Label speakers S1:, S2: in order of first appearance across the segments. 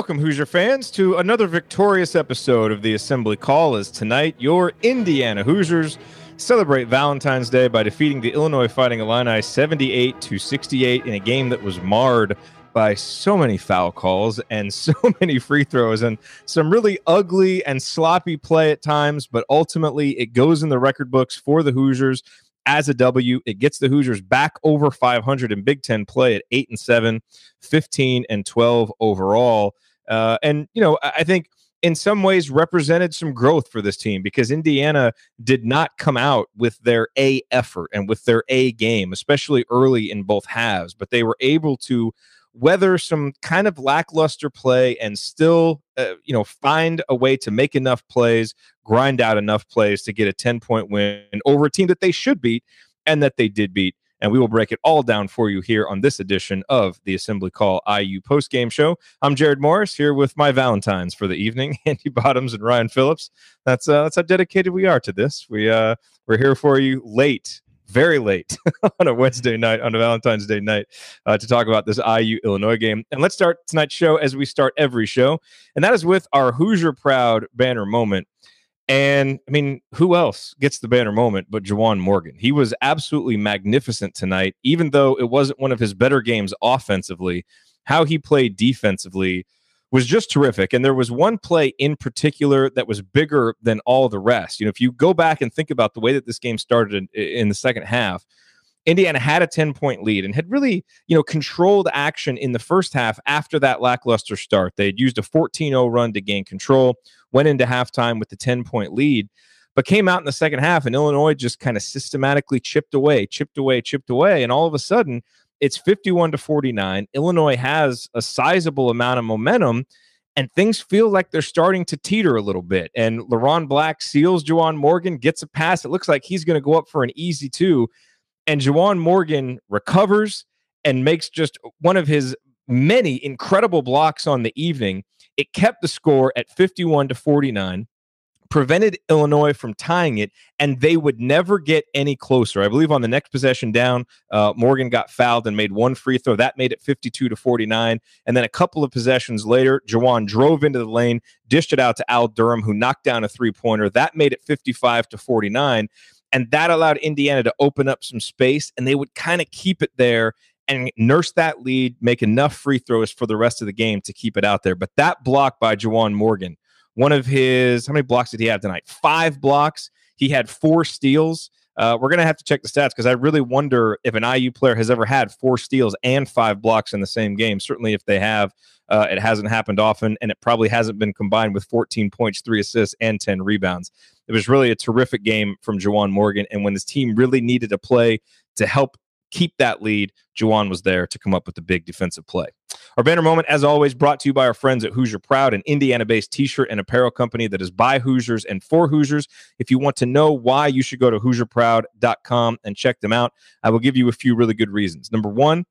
S1: welcome, Hoosier fans, to another victorious episode of the Assembly Call. As tonight, your Indiana Hoosiers celebrate Valentine's Day by defeating the Illinois Fighting Illini 78 to 68 in a game that was marred by so many foul calls and so many free throws and some really ugly and sloppy play at times. But ultimately, it goes in the record books for the Hoosiers as a W. It gets the Hoosiers back over 500 in Big Ten play at 8 and 7, 15 and 12 overall. Uh, and, you know, I think in some ways represented some growth for this team because Indiana did not come out with their A effort and with their A game, especially early in both halves, but they were able to weather some kind of lackluster play and still uh, you know find a way to make enough plays grind out enough plays to get a 10 point win over a team that they should beat and that they did beat and we will break it all down for you here on this edition of the Assembly Call IU post game show. I'm Jared Morris here with my Valentines for the evening, Andy Bottoms and Ryan Phillips. That's uh, that's how dedicated we are to this. We uh, we're here for you late very late on a Wednesday night, on a Valentine's Day night, uh, to talk about this IU Illinois game. And let's start tonight's show as we start every show, and that is with our Hoosier Proud banner moment. And I mean, who else gets the banner moment but Juwan Morgan? He was absolutely magnificent tonight, even though it wasn't one of his better games offensively. How he played defensively was just terrific. And there was one play in particular that was bigger than all the rest. You know, if you go back and think about the way that this game started in, in the second half, Indiana had a 10 point lead and had really, you know, controlled action in the first half after that lackluster start. They had used a 14 0 run to gain control, went into halftime with the 10 point lead, but came out in the second half and Illinois just kind of systematically chipped away, chipped away, chipped away. And all of a sudden, it's 51 to 49. Illinois has a sizable amount of momentum, and things feel like they're starting to teeter a little bit. And Leron Black seals Juwan Morgan, gets a pass. It looks like he's going to go up for an easy two. And Juwan Morgan recovers and makes just one of his many incredible blocks on the evening. It kept the score at 51 to 49 prevented Illinois from tying it, and they would never get any closer. I believe on the next possession down, uh, Morgan got fouled and made one free throw. That made it 52 to 49. And then a couple of possessions later, Juwan drove into the lane, dished it out to Al Durham, who knocked down a three pointer. That made it 55 to 49. And that allowed Indiana to open up some space, and they would kind of keep it there and nurse that lead, make enough free throws for the rest of the game to keep it out there. But that block by Juwan Morgan one of his, how many blocks did he have tonight? Five blocks. He had four steals. Uh, we're going to have to check the stats because I really wonder if an IU player has ever had four steals and five blocks in the same game. Certainly, if they have, uh, it hasn't happened often, and it probably hasn't been combined with 14 points, three assists, and 10 rebounds. It was really a terrific game from Juwan Morgan. And when his team really needed a play to help keep that lead, Juwan was there to come up with the big defensive play. Our banner moment, as always, brought to you by our friends at Hoosier Proud, an Indiana based t shirt and apparel company that is by Hoosiers and for Hoosiers. If you want to know why, you should go to HoosierProud.com and check them out. I will give you a few really good reasons. Number one,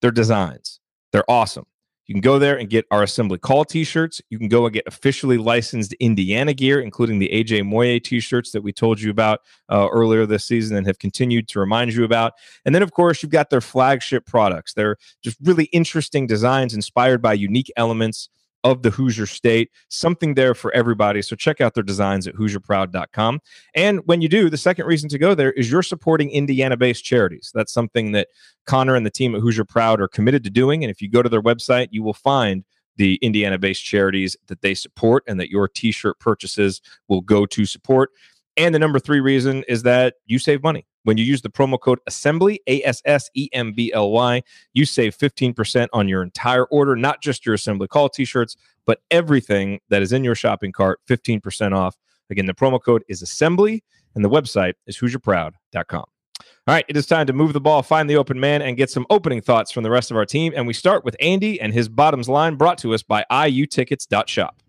S1: their designs, they're awesome. You can go there and get our assembly call t-shirts. You can go and get officially licensed Indiana gear, including the AJ Moye t-shirts that we told you about uh, earlier this season and have continued to remind you about. And then, of course, you've got their flagship products. They're just really interesting designs inspired by unique elements of the Hoosier State. Something there for everybody. So check out their designs at HoosierProud.com. And when you do, the second reason to go there is you're supporting Indiana based charities. That's something that Connor and the team at Hoosier Proud are committed to doing. And if you go to their website, you will find the Indiana based charities that they support and that your t shirt purchases will go to support. And the number three reason is that you save money. When you use the promo code assembly, A S S E M B L Y, you save 15% on your entire order, not just your assembly call t shirts, but everything that is in your shopping cart, 15% off. Again, the promo code is assembly, and the website is HoosierProud.com. All right, it is time to move the ball, find the open man, and get some opening thoughts from the rest of our team. And we start with Andy and his bottoms line brought to us by IUtickets.shop.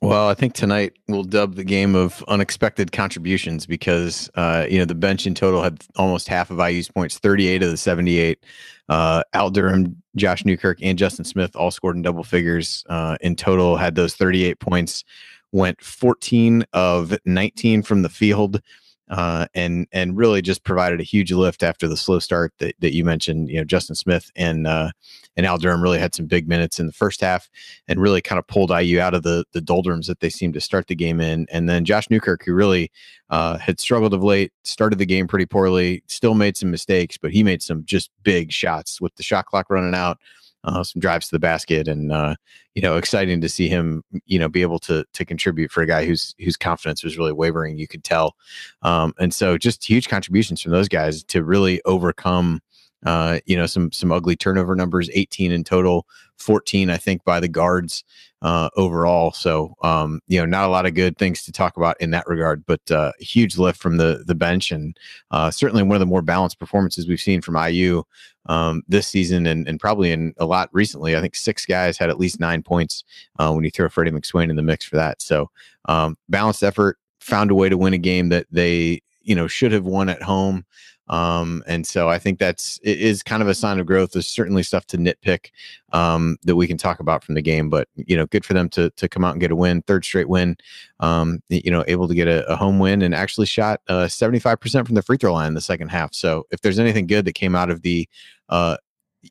S2: Well, I think tonight we'll dub the game of unexpected contributions because uh, you know the bench in total had almost half of IU's points, 38 of the 78. Uh, Al Durham, Josh Newkirk, and Justin Smith all scored in double figures uh, in total. Had those 38 points. Went 14 of 19 from the field uh, and and really just provided a huge lift after the slow start that, that you mentioned. You know, Justin Smith and uh, and Al Durham really had some big minutes in the first half, and really kind of pulled IU out of the the doldrums that they seemed to start the game in. And then Josh Newkirk, who really uh, had struggled of late, started the game pretty poorly, still made some mistakes, but he made some just big shots with the shot clock running out uh, some drives to the basket, and uh, you know, exciting to see him, you know, be able to to contribute for a guy whose whose confidence was really wavering. You could tell, um, and so just huge contributions from those guys to really overcome. Uh, you know, some some ugly turnover numbers, 18 in total, 14, I think, by the guards uh, overall. So, um, you know, not a lot of good things to talk about in that regard, but uh, huge lift from the the bench, and uh, certainly one of the more balanced performances we've seen from IU um, this season and, and probably in a lot recently. I think six guys had at least nine points uh, when you throw Freddie McSwain in the mix for that. So um, balanced effort, found a way to win a game that they you know should have won at home. Um, and so I think that's it is kind of a sign of growth. There's certainly stuff to nitpick um, that we can talk about from the game, but you know, good for them to to come out and get a win, third straight win. Um, you know, able to get a, a home win and actually shot uh, 75% from the free throw line in the second half. So if there's anything good that came out of the uh,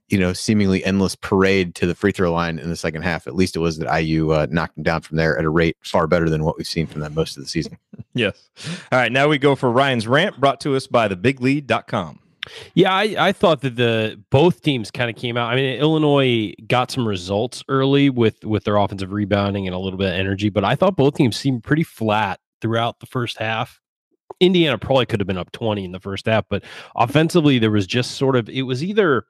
S2: you know, seemingly endless parade to the free throw line in the second half. At least it was that IU uh, knocked them down from there at a rate far better than what we've seen from them most of the season.
S1: yes. All right. Now we go for Ryan's rant brought to us by thebiglead.com.
S3: Yeah, I, I thought that the both teams kind of came out. I mean, Illinois got some results early with with their offensive rebounding and a little bit of energy, but I thought both teams seemed pretty flat throughout the first half. Indiana probably could have been up 20 in the first half, but offensively there was just sort of it was either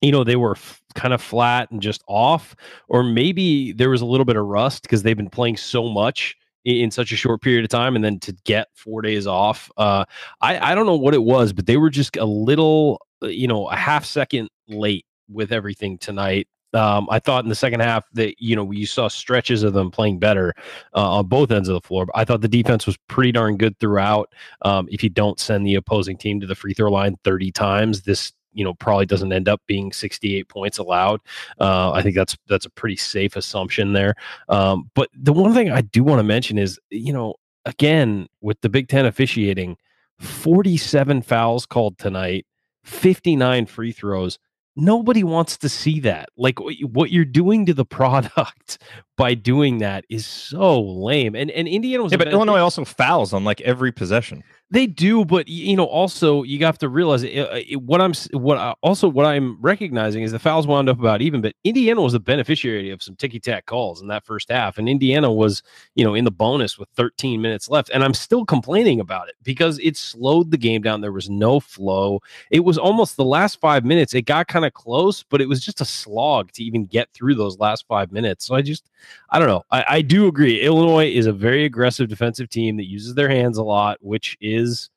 S3: you know they were f- kind of flat and just off or maybe there was a little bit of rust because they've been playing so much in, in, such a short period of time and then to get four days off uh, I, I don't know what it was but they were just a little uh, you know a half second late with everything tonight um, I thought in the second half that you know you saw stretches of them playing better uh, on both ends of the floor. But I thought the defense was pretty darn good throughout. Um, if you don't send the opposing team to the free throw line 30 times, this you know probably doesn't end up being 68 points allowed. Uh, I think that's that's a pretty safe assumption there. Um, but the one thing I do want to mention is you know again with the Big Ten officiating, 47 fouls called tonight, 59 free throws nobody wants to see that. Like what you're doing to the product by doing that is so lame. And and Indiana was
S1: yeah, but Illinois also fouls on like every possession.
S3: They do, but you know, also you have to realize it, it, what I'm what I, also what I'm recognizing is the fouls wound up about even, but Indiana was the beneficiary of some ticky tack calls in that first half, and Indiana was you know in the bonus with 13 minutes left, and I'm still complaining about it because it slowed the game down. There was no flow. It was almost the last five minutes. It got kind of close, but it was just a slog to even get through those last five minutes. So I just I don't know. I, I do agree. Illinois is a very aggressive defensive team that uses their hands a lot, which is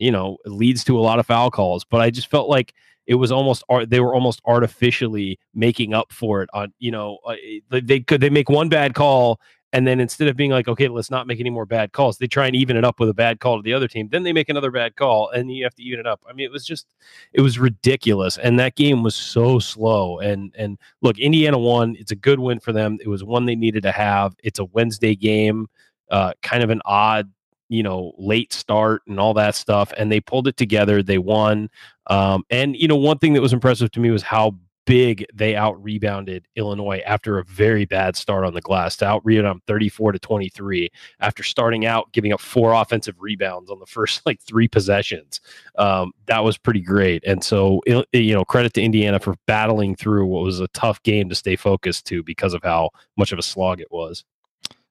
S3: you know, leads to a lot of foul calls. But I just felt like it was almost they were almost artificially making up for it on you know uh, they could they make one bad call and then instead of being like okay let's not make any more bad calls they try and even it up with a bad call to the other team then they make another bad call and you have to even it up i mean it was just it was ridiculous and that game was so slow and and look indiana won it's a good win for them it was one they needed to have it's a wednesday game uh, kind of an odd you know, late start and all that stuff. And they pulled it together. They won. Um, and, you know, one thing that was impressive to me was how big they out rebounded Illinois after a very bad start on the glass to out rebound 34 to 23 after starting out giving up four offensive rebounds on the first like three possessions. Um, that was pretty great. And so, you know, credit to Indiana for battling through what was a tough game to stay focused to because of how much of a slog it was.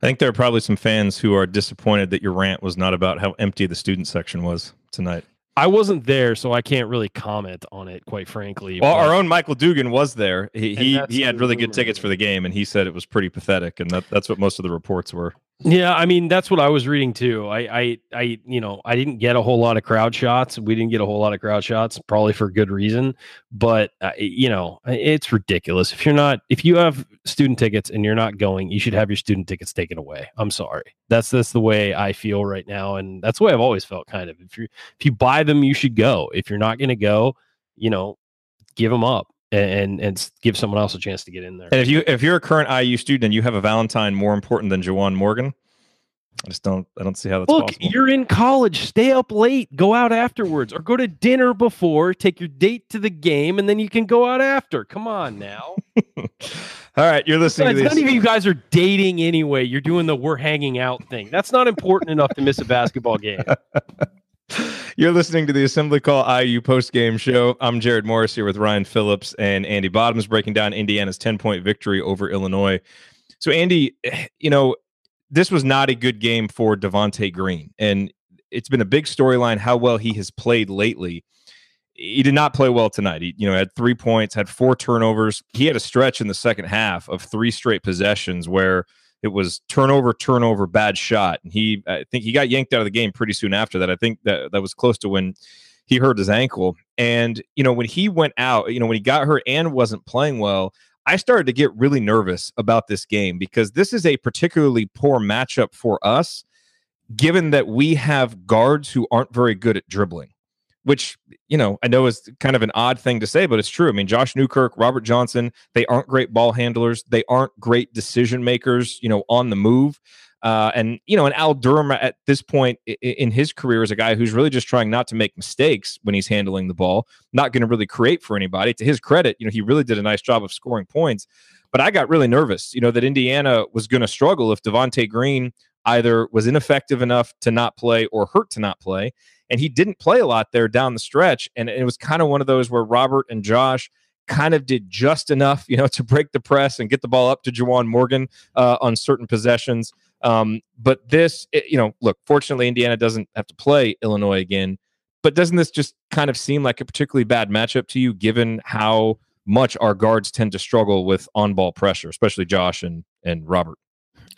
S1: I think there are probably some fans who are disappointed that your rant was not about how empty the student section was tonight.
S3: I wasn't there, so I can't really comment on it, quite frankly.
S1: Well, our own Michael Dugan was there. He he, he had really good tickets for the game, and he said it was pretty pathetic, and that, that's what most of the reports were.
S3: Yeah, I mean that's what I was reading too. I, I, I, you know, I didn't get a whole lot of crowd shots. We didn't get a whole lot of crowd shots, probably for good reason. But uh, you know, it's ridiculous. If you're not, if you have student tickets and you're not going, you should have your student tickets taken away. I'm sorry. That's that's the way I feel right now, and that's the way I've always felt. Kind of. If you if you buy them, you should go. If you're not going to go, you know, give them up and and give someone else a chance to get in there.
S1: And if you if you're a current IU student and you have a Valentine more important than Juwan Morgan, I just don't I don't see how that's
S3: Look,
S1: possible.
S3: you're in college. Stay up late. Go out afterwards, or go to dinner before. Take your date to the game, and then you can go out after. Come on now.
S1: All right, you're listening to
S3: none of you guys are dating anyway. You're doing the we're hanging out thing. That's not important enough to miss a basketball game.
S1: You're listening to the Assembly Call IU post game show. I'm Jared Morris here with Ryan Phillips and Andy Bottoms breaking down Indiana's 10 point victory over Illinois. So, Andy, you know, this was not a good game for Devonte Green. And it's been a big storyline how well he has played lately. He did not play well tonight. He, you know, had three points, had four turnovers. He had a stretch in the second half of three straight possessions where it was turnover, turnover, bad shot. And he, I think he got yanked out of the game pretty soon after that. I think that that was close to when he hurt his ankle. And, you know, when he went out, you know, when he got hurt and wasn't playing well, I started to get really nervous about this game because this is a particularly poor matchup for us, given that we have guards who aren't very good at dribbling which you know I know is kind of an odd thing to say, but it's true. I mean, Josh Newkirk, Robert Johnson, they aren't great ball handlers. They aren't great decision makers. You know, on the move. Uh, and you know, and Al Durham at this point in his career is a guy who's really just trying not to make mistakes when he's handling the ball, not going to really create for anybody. To his credit, you know, he really did a nice job of scoring points. But I got really nervous, you know, that Indiana was going to struggle if Devonte Green either was ineffective enough to not play or hurt to not play and he didn't play a lot there down the stretch. And it was kind of one of those where Robert and Josh kind of did just enough, you know, to break the press and get the ball up to Juwan Morgan uh, on certain possessions. Um, but this, it, you know, look, fortunately, Indiana doesn't have to play Illinois again. But doesn't this just kind of seem like a particularly bad matchup to you, given how much our guards tend to struggle with on-ball pressure, especially Josh and and Robert?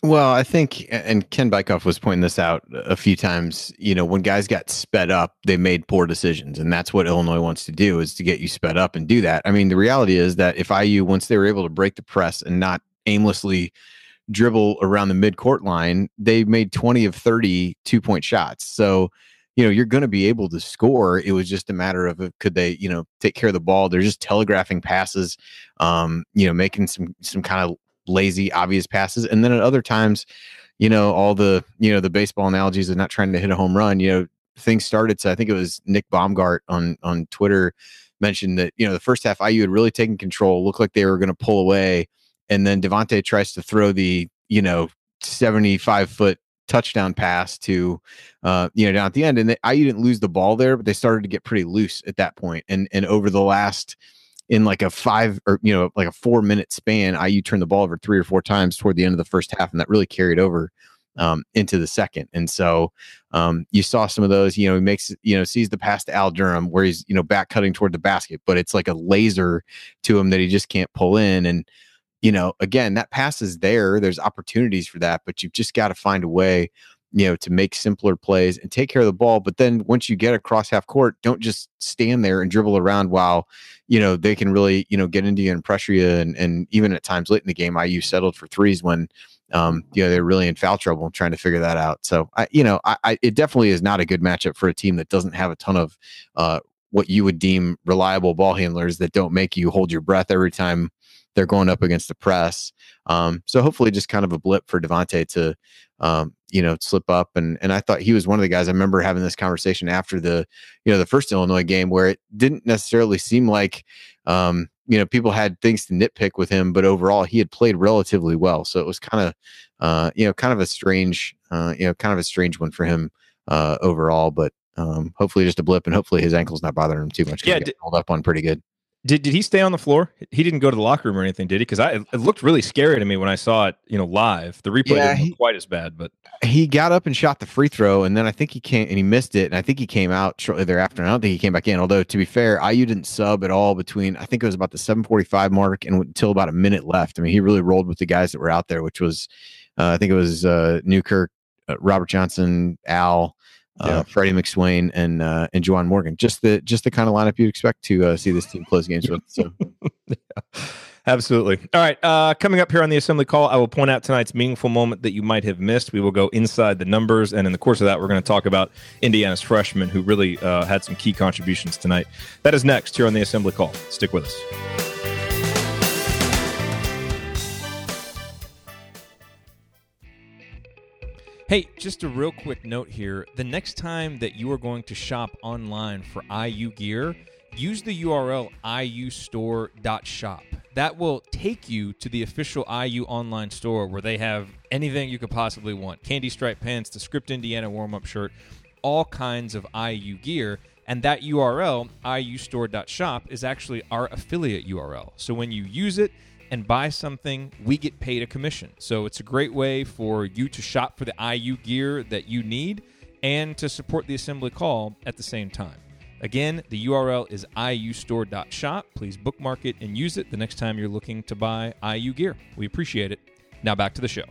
S2: Well, I think, and Ken Bikoff was pointing this out a few times. You know, when guys got sped up, they made poor decisions, and that's what Illinois wants to do is to get you sped up and do that. I mean, the reality is that if IU, once they were able to break the press and not aimlessly dribble around the mid court line, they made 20 of 30 two point shots. So, you know, you're going to be able to score. It was just a matter of could they, you know, take care of the ball. They're just telegraphing passes, um, you know, making some some kind of lazy, obvious passes. And then at other times, you know, all the, you know, the baseball analogies of not trying to hit a home run, you know, things started. So I think it was Nick Baumgart on, on Twitter mentioned that, you know, the first half IU had really taken control, looked like they were going to pull away. And then Devonte tries to throw the, you know, 75 foot touchdown pass to, uh, you know, down at the end. And they, IU didn't lose the ball there, but they started to get pretty loose at that point. And, and over the last, in like a five or you know like a four minute span, IU turned the ball over three or four times toward the end of the first half, and that really carried over um, into the second. And so um, you saw some of those. You know, he makes you know sees the pass to Al Durham where he's you know back cutting toward the basket, but it's like a laser to him that he just can't pull in. And you know, again, that pass is there. There's opportunities for that, but you've just got to find a way you know, to make simpler plays and take care of the ball. But then once you get across half court, don't just stand there and dribble around while, you know, they can really, you know, get into you and pressure you. And, and even at times late in the game, IU settled for threes when, um, you know, they're really in foul trouble trying to figure that out. So, I, you know, I, I, it definitely is not a good matchup for a team that doesn't have a ton of, uh, what you would deem reliable ball handlers that don't make you hold your breath every time they're going up against the press. Um, so hopefully just kind of a blip for Devonte to, um, you know, slip up. And, and I thought he was one of the guys I remember having this conversation after the, you know, the first Illinois game where it didn't necessarily seem like, um, you know, people had things to nitpick with him, but overall he had played relatively well. So it was kind of, uh, you know, kind of a strange, uh, you know, kind of a strange one for him, uh, overall, but, um, hopefully just a blip and hopefully his ankle's not bothering him too much.
S1: Yeah.
S2: He hold up on pretty good.
S1: Did, did he stay on the floor? He didn't go to the locker room or anything, did he? Because I it looked really scary to me when I saw it, you know, live. The replay
S2: Yeah,
S1: didn't
S2: he-
S1: look quite as bad, but
S2: he got up and shot the free throw, and then I think he came and he missed it, and I think he came out shortly thereafter. And I don't think he came back in. Although to be fair, IU didn't sub at all between I think it was about the 7:45 mark and until about a minute left. I mean, he really rolled with the guys that were out there, which was Uh, I think it was uh, Newkirk, uh, Robert Johnson, Al, uh,
S1: Yeah.
S2: Freddie McSwain, and uh, and Juwan Morgan. Just the just the kind of lineup you'd expect to uh, see this team close games with. So
S1: Absolutely. All right. Uh, coming up here on the assembly call, I will point out tonight's meaningful moment that you might have missed. We will go inside the numbers, and in the course of that, we're going to talk about Indiana's freshmen who really uh, had some key contributions tonight. That is next here on the assembly call. Stick with us. Hey, just a real quick note here. The next time that you are going to shop online for IU gear, use the URL iustore.shop. That will take you to the official IU online store where they have anything you could possibly want candy stripe pants, the Script Indiana warm up shirt, all kinds of IU gear. And that URL, iustore.shop, is actually our affiliate URL. So when you use it, and buy something, we get paid a commission. So it's a great way for you to shop for the IU gear that you need and to support the assembly call at the same time. Again, the URL is iustore.shop. Please bookmark it and use it the next time you're looking to buy IU gear. We appreciate it. Now back to the show.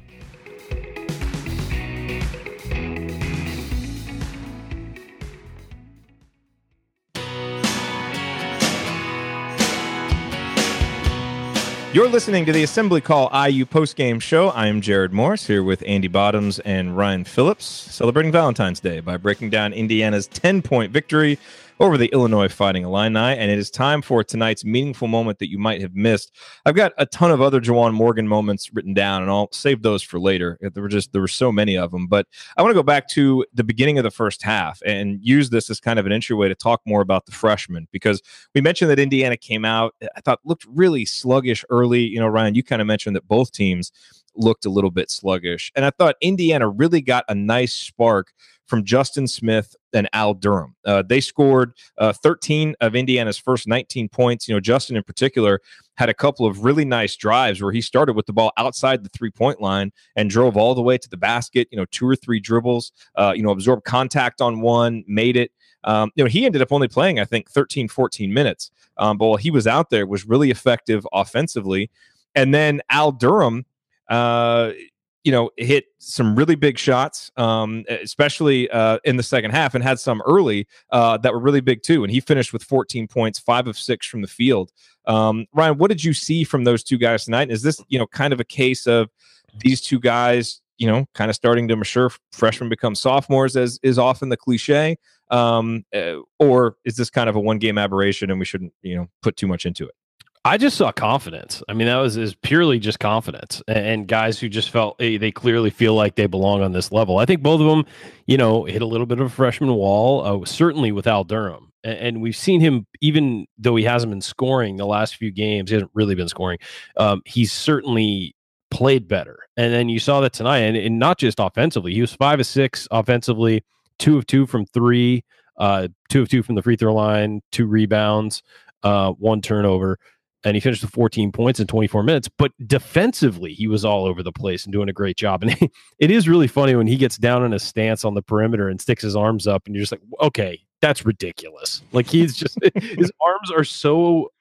S1: You're listening to the Assembly Call IU postgame show. I am Jared Morris here with Andy Bottoms and Ryan Phillips, celebrating Valentine's Day by breaking down Indiana's 10 point victory over the Illinois Fighting Illini. And it is time for tonight's meaningful moment that you might have missed. I've got a ton of other Juwan Morgan moments written down, and I'll save those for later. There were just there were so many of them. But I want to go back to the beginning of the first half and use this as kind of an entryway to talk more about the freshmen because we mentioned that Indiana came out, I thought looked really sluggish early. You know, Ryan, you kind of mentioned that both teams looked a little bit sluggish. And I thought Indiana really got a nice spark from Justin Smith and Al Durham. Uh, they scored uh, 13 of Indiana's first 19 points. You know, Justin in particular had a couple of really nice drives where he started with the ball outside the three point line and drove all the way to the basket, you know, two or three dribbles, uh, you know, absorbed contact on one, made it. Um, you know, he ended up only playing, I think, 13, 14 minutes. Um, but while he was out there, was really effective offensively. And then Al Durham, uh, you know, hit some really big shots, um, especially uh, in the second half, and had some early uh, that were really big too. And he finished with 14 points, five of six from the field. Um, Ryan, what did you see from those two guys tonight? Is this, you know, kind of a case of these two guys, you know, kind of starting to mature? Freshmen become sophomores, as is often the cliche, um, uh, or is this kind of a one game aberration and we shouldn't, you know, put too much into it?
S3: I just saw confidence. I mean, that was is purely just confidence and, and guys who just felt hey, they clearly feel like they belong on this level. I think both of them, you know, hit a little bit of a freshman wall, uh, certainly with Al Durham. And, and we've seen him, even though he hasn't been scoring the last few games, he hasn't really been scoring. Um, he's certainly played better. And then you saw that tonight, and, and not just offensively. He was five of six offensively, two of two from three, uh, two of two from the free throw line, two rebounds, uh, one turnover and he finished with 14 points in 24 minutes. But defensively, he was all over the place and doing a great job. And it is really funny when he gets down in a stance on the perimeter and sticks his arms up, and you're just like, okay, that's ridiculous. Like he's just his arms are so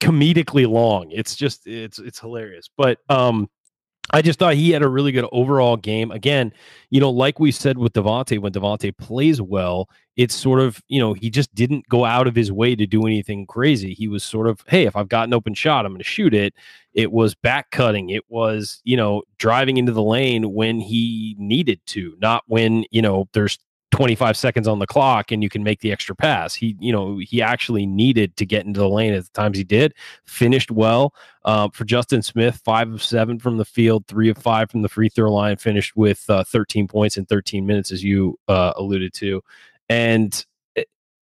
S3: comedically long. It's just it's it's hilarious. But um I just thought he had a really good overall game. Again, you know, like we said with Devonte, when Devonte plays well, it's sort of, you know, he just didn't go out of his way to do anything crazy. He was sort of, hey, if I've got an open shot, I'm going to shoot it. It was back cutting. It was, you know, driving into the lane when he needed to, not when, you know, there's 25 seconds on the clock and you can make the extra pass. He, you know, he actually needed to get into the lane at the times he did. Finished well uh, for Justin Smith, five of seven from the field, three of five from the free throw line. Finished with uh, 13 points in 13 minutes, as you uh, alluded to. And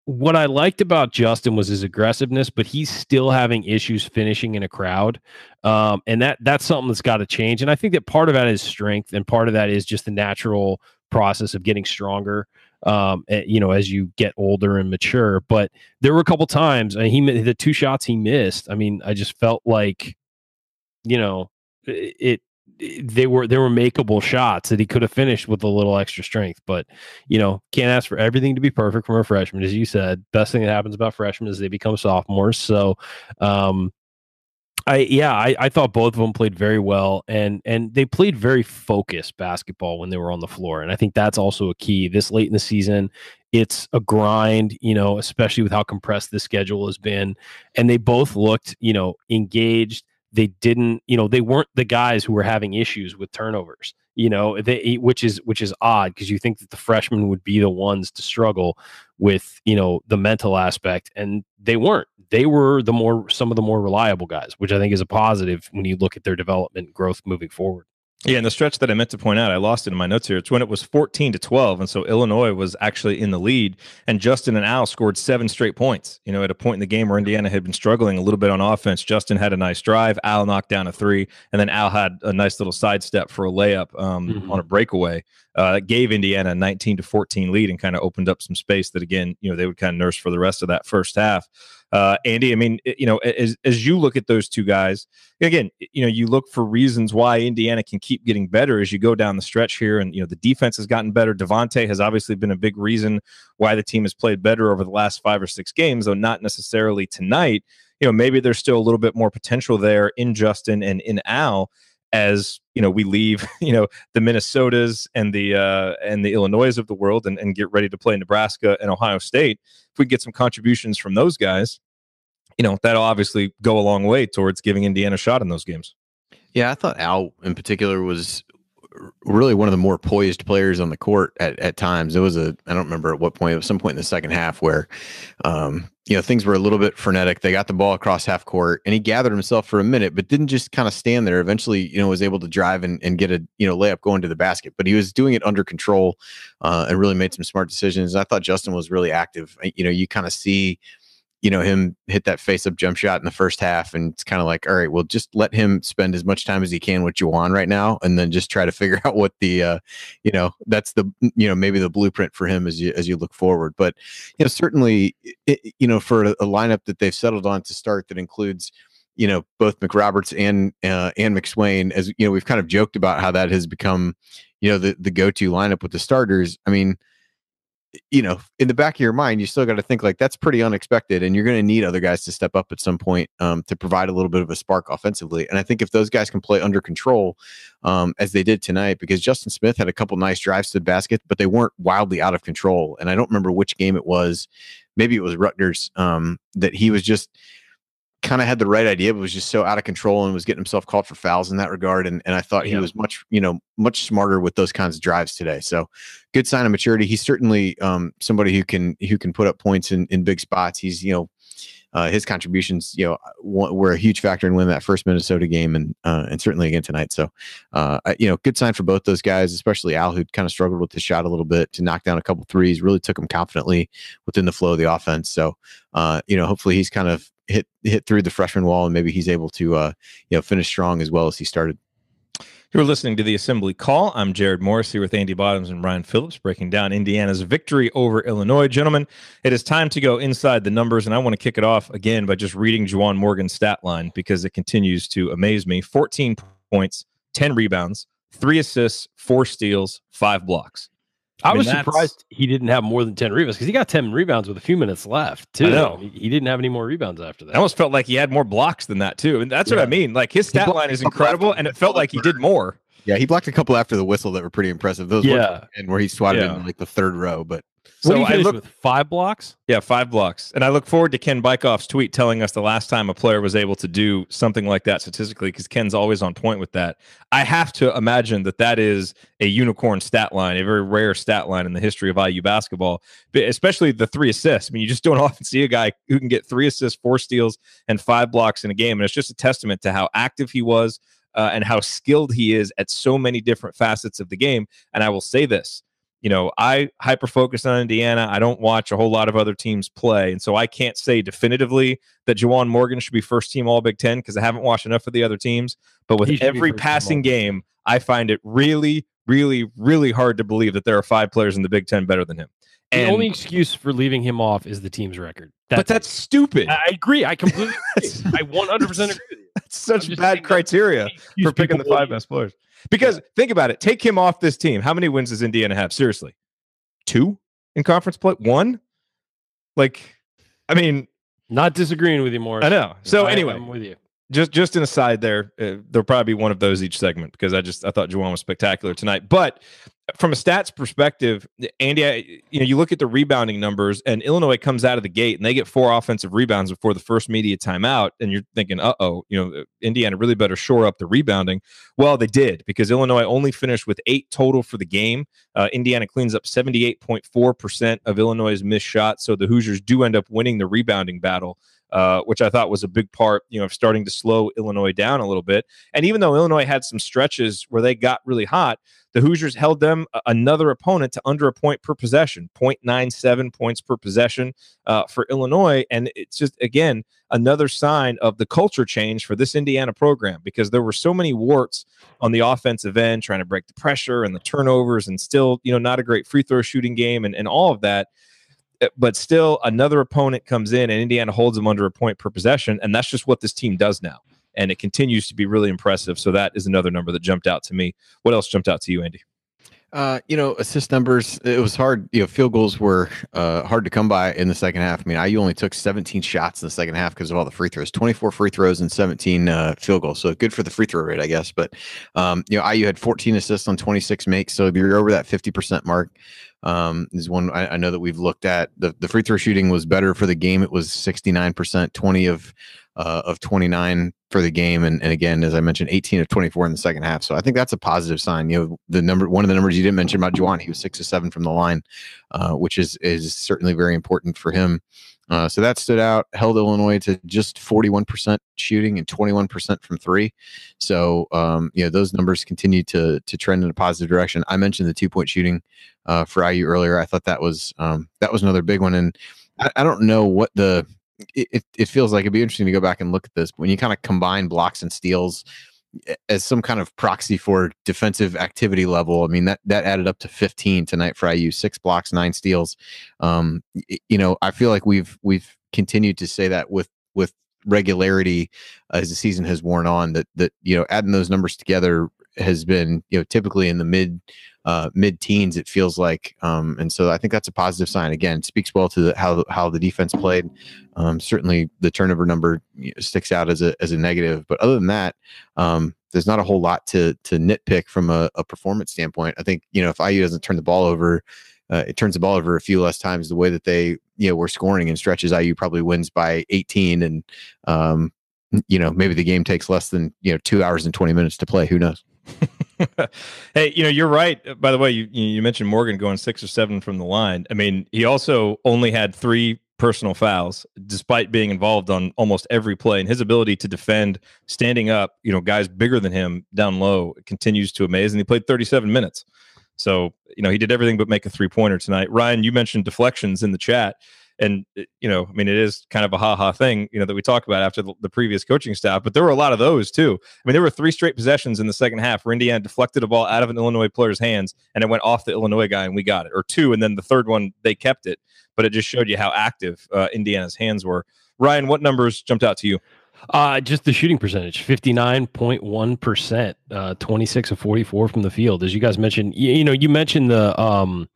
S3: what I liked about Justin was his aggressiveness, but he's still having issues finishing in a crowd, um, and that that's something that's got to change. And I think that part of that is strength, and part of that is just the natural process of getting stronger um eh, you know as you get older and mature but there were a couple times and he the two shots he missed i mean i just felt like you know it, it they were they were makeable shots that he could have finished with a little extra strength but you know can't ask for everything to be perfect from a freshman as you said. Best thing that happens about freshmen is they become sophomores so um I yeah, I, I thought both of them played very well and and they played very focused basketball when they were on the floor. And I think that's also a key. This late in the season, it's a grind, you know, especially with how compressed the schedule has been. And they both looked, you know, engaged. They didn't, you know, they weren't the guys who were having issues with turnovers you know they which is which is odd because you think that the freshmen would be the ones to struggle with you know the mental aspect and they weren't they were the more some of the more reliable guys which i think is a positive when you look at their development growth moving forward
S1: yeah, and the stretch that I meant to point out, I lost it in my notes here. It's when it was 14 to 12. And so Illinois was actually in the lead, and Justin and Al scored seven straight points. You know, at a point in the game where Indiana had been struggling a little bit on offense, Justin had a nice drive. Al knocked down a three, and then Al had a nice little sidestep for a layup um, mm-hmm. on a breakaway. Uh, that gave Indiana a 19 to 14 lead and kind of opened up some space that, again, you know, they would kind of nurse for the rest of that first half. Uh, Andy, I mean, you know, as as you look at those two guys, again, you know, you look for reasons why Indiana can keep getting better as you go down the stretch here, and you know, the defense has gotten better. Devonte has obviously been a big reason why the team has played better over the last five or six games, though not necessarily tonight. You know, maybe there's still a little bit more potential there in Justin and in Al as you know we leave you know the minnesotas and the uh and the illinois of the world and, and get ready to play nebraska and ohio state if we get some contributions from those guys you know, that'll obviously go a long way towards giving Indiana a shot in those games.
S2: Yeah, I thought Al in particular was really one of the more poised players on the court at, at times. It was a I don't remember at what point, it was some point in the second half where um, you know, things were a little bit frenetic. They got the ball across half court and he gathered himself for a minute, but didn't just kind of stand there. Eventually, you know, was able to drive and, and get a, you know, layup going to the basket, but he was doing it under control uh, and really made some smart decisions. I thought Justin was really active. You know, you kind of see you know him hit that face up jump shot in the first half and it's kind of like all right well just let him spend as much time as he can with Juwan right now and then just try to figure out what the uh you know that's the you know maybe the blueprint for him as you as you look forward. But you know certainly it, you know for a, a lineup that they've settled on to start that includes you know both McRoberts and uh, and McSwain as you know we've kind of joked about how that has become you know the the go-to lineup with the starters. I mean you know, in the back of your mind, you still got to think like that's pretty unexpected, and you're going to need other guys to step up at some point um, to provide a little bit of a spark offensively. And I think if those guys can play under control, um, as they did tonight, because Justin Smith had a couple nice drives to the basket, but they weren't wildly out of control. And I don't remember which game it was. Maybe it was Rutgers um, that he was just kind of had the right idea, but was just so out of control and was getting himself called for fouls in that regard. And and I thought he was much, you know, much smarter with those kinds of drives today. So good sign of maturity. He's certainly um, somebody who can who can put up points in in big spots. He's you know. Uh, his contributions, you know, were a huge factor in winning that first Minnesota game, and uh, and certainly again tonight. So, uh, you know, good sign for both those guys, especially Al, who kind of struggled with the shot a little bit to knock down a couple threes. Really took him confidently within the flow of the offense. So, uh, you know, hopefully he's kind of hit hit through the freshman wall, and maybe he's able to uh, you know finish strong as well as he started.
S1: You're listening to the Assembly Call. I'm Jared Morris here with Andy Bottoms and Ryan Phillips, breaking down Indiana's victory over Illinois. Gentlemen, it is time to go inside the numbers, and I want to kick it off again by just reading Juwan Morgan's stat line because it continues to amaze me. 14 points, 10 rebounds, three assists, four steals, five blocks.
S3: I, I mean, was surprised he didn't have more than 10 rebounds because he got 10 rebounds with a few minutes left, too. I know. He, he, didn't have any more rebounds after that.
S1: I almost felt like he had more blocks than that, too. And that's yeah. what I mean. Like his stat line is incredible, and it felt like he did more.
S2: Yeah, he blocked a couple after the whistle that were pretty impressive. Those yeah. and where he swatted yeah. in like the third row, but
S3: so I look with five blocks.
S1: Yeah, five blocks, and I look forward to Ken Bikoff's tweet telling us the last time a player was able to do something like that statistically, because Ken's always on point with that. I have to imagine that that is a unicorn stat line, a very rare stat line in the history of IU basketball, but especially the three assists. I mean, you just don't often see a guy who can get three assists, four steals, and five blocks in a game, and it's just a testament to how active he was uh, and how skilled he is at so many different facets of the game. And I will say this you know, I hyper focus on Indiana. I don't watch a whole lot of other teams play. And so I can't say definitively that Juwan Morgan should be first team All Big Ten because I haven't watched enough of the other teams. But with every passing game, I find it really, really, really hard to believe that there are five players in the Big Ten better than him.
S3: And, the only excuse for leaving him off is the team's record.
S1: That's but that's stupid.
S3: I agree. I completely agree. I 100% agree with you.
S1: That's such bad criteria for picking the five best players. Because yeah. think about it. Take him off this team. How many wins does Indiana have? Seriously. Two in conference play? One? Like, I mean,
S3: not disagreeing with you more.
S1: I know. So I, anyway,
S3: I'm with you.
S1: just just an aside there, uh, there'll probably be one of those each segment because I just I thought Juwan was spectacular tonight. But from a stats perspective, Andy, you know, you look at the rebounding numbers, and Illinois comes out of the gate and they get four offensive rebounds before the first media timeout, and you're thinking, uh oh, you know, Indiana really better shore up the rebounding. Well, they did because Illinois only finished with eight total for the game. Uh, Indiana cleans up 78.4 percent of Illinois' missed shots, so the Hoosiers do end up winning the rebounding battle. Uh, which I thought was a big part, you know, of starting to slow Illinois down a little bit. And even though Illinois had some stretches where they got really hot, the Hoosiers held them another opponent to under a point per possession, 0.97 points per possession uh, for Illinois. And it's just, again, another sign of the culture change for this Indiana program because there were so many warts on the offensive end, trying to break the pressure and the turnovers, and still, you know, not a great free throw shooting game and, and all of that uh, Uh, but still another opponent comes in and Indiana holds them under a point per possession. And that's just what this team does now and it continues to be really impressive. So that is another number that jumped out to me. What else jumped out to you, Andy?
S2: Uh, you know, assist numbers. It was hard. You know, field goals were uh, hard to come by in the second half. I mean, IU only took 17 shots in the second half because of all the free throws. 24 free throws and 17 uh, field goals. So good for the free throw rate, I guess. But um, you know, IU had 14 assists on 26 makes. So you're over that 50% mark. Um, is one I, I know that we've looked at. The the free throw shooting was better for the game. It was 69%, 20 of uh, of 29 for the game, and, and again, as I mentioned, 18 of 24 in the second half. So I think that's a positive sign. You know, the number one of the numbers you didn't mention about Juwan, he was six to seven from the line, uh, which is is certainly very important for him. Uh, so that stood out. Held Illinois to just 41% shooting and 21% from three. So um, you know those numbers continue to to trend in a positive direction. I mentioned the two point shooting uh, for IU earlier. I thought that was um, that was another big one, and I, I don't know what the it, it feels like it'd be interesting to go back and look at this. When you kind of combine blocks and steals as some kind of proxy for defensive activity level, I mean that that added up to 15 tonight for IU, six blocks, nine steals. Um, you know, I feel like we've we've continued to say that with with regularity as the season has worn on that that you know adding those numbers together has been you know typically in the mid uh, mid teens it feels like um, and so I think that's a positive sign. Again speaks well to the, how how the defense played. Um, certainly the turnover number sticks out as a as a negative but other than that um, there's not a whole lot to to nitpick from a, a, performance standpoint. I think you know if IU doesn't turn the ball over uh, it turns the ball over a few less times the way that they you know were scoring in stretches IU probably wins by 18 and um, you know maybe the game takes less than you know two hours and 20 minutes to play who knows
S1: hey, you know, you're right. By the way, you you mentioned Morgan going six or seven from the line. I mean, he also only had three personal fouls, despite being involved on almost every play. And his ability to defend, standing up, you know, guys bigger than him down low continues to amaze. And he played 37 minutes. So, you know, he did everything but make a three pointer tonight. Ryan, you mentioned deflections in the chat and uh, you know, I mean, it is kind of a ha ha thing, you know, that we talk about after the, the, previous coaching staff. But there were a lot of those too. I mean, there were three straight possessions in the second half where Indiana deflected a ball out of an Illinois player's hands and it went off the Illinois guy and we got it, or two, and then the third one they kept it. But it just showed you how active uh, Indiana's hands were. Ryan, what numbers jumped out to you?
S3: Uh, just the shooting percentage, 59.1%, uh, 26 of 44 from the field. As you guys mentioned, you, you know, you mentioned the, um,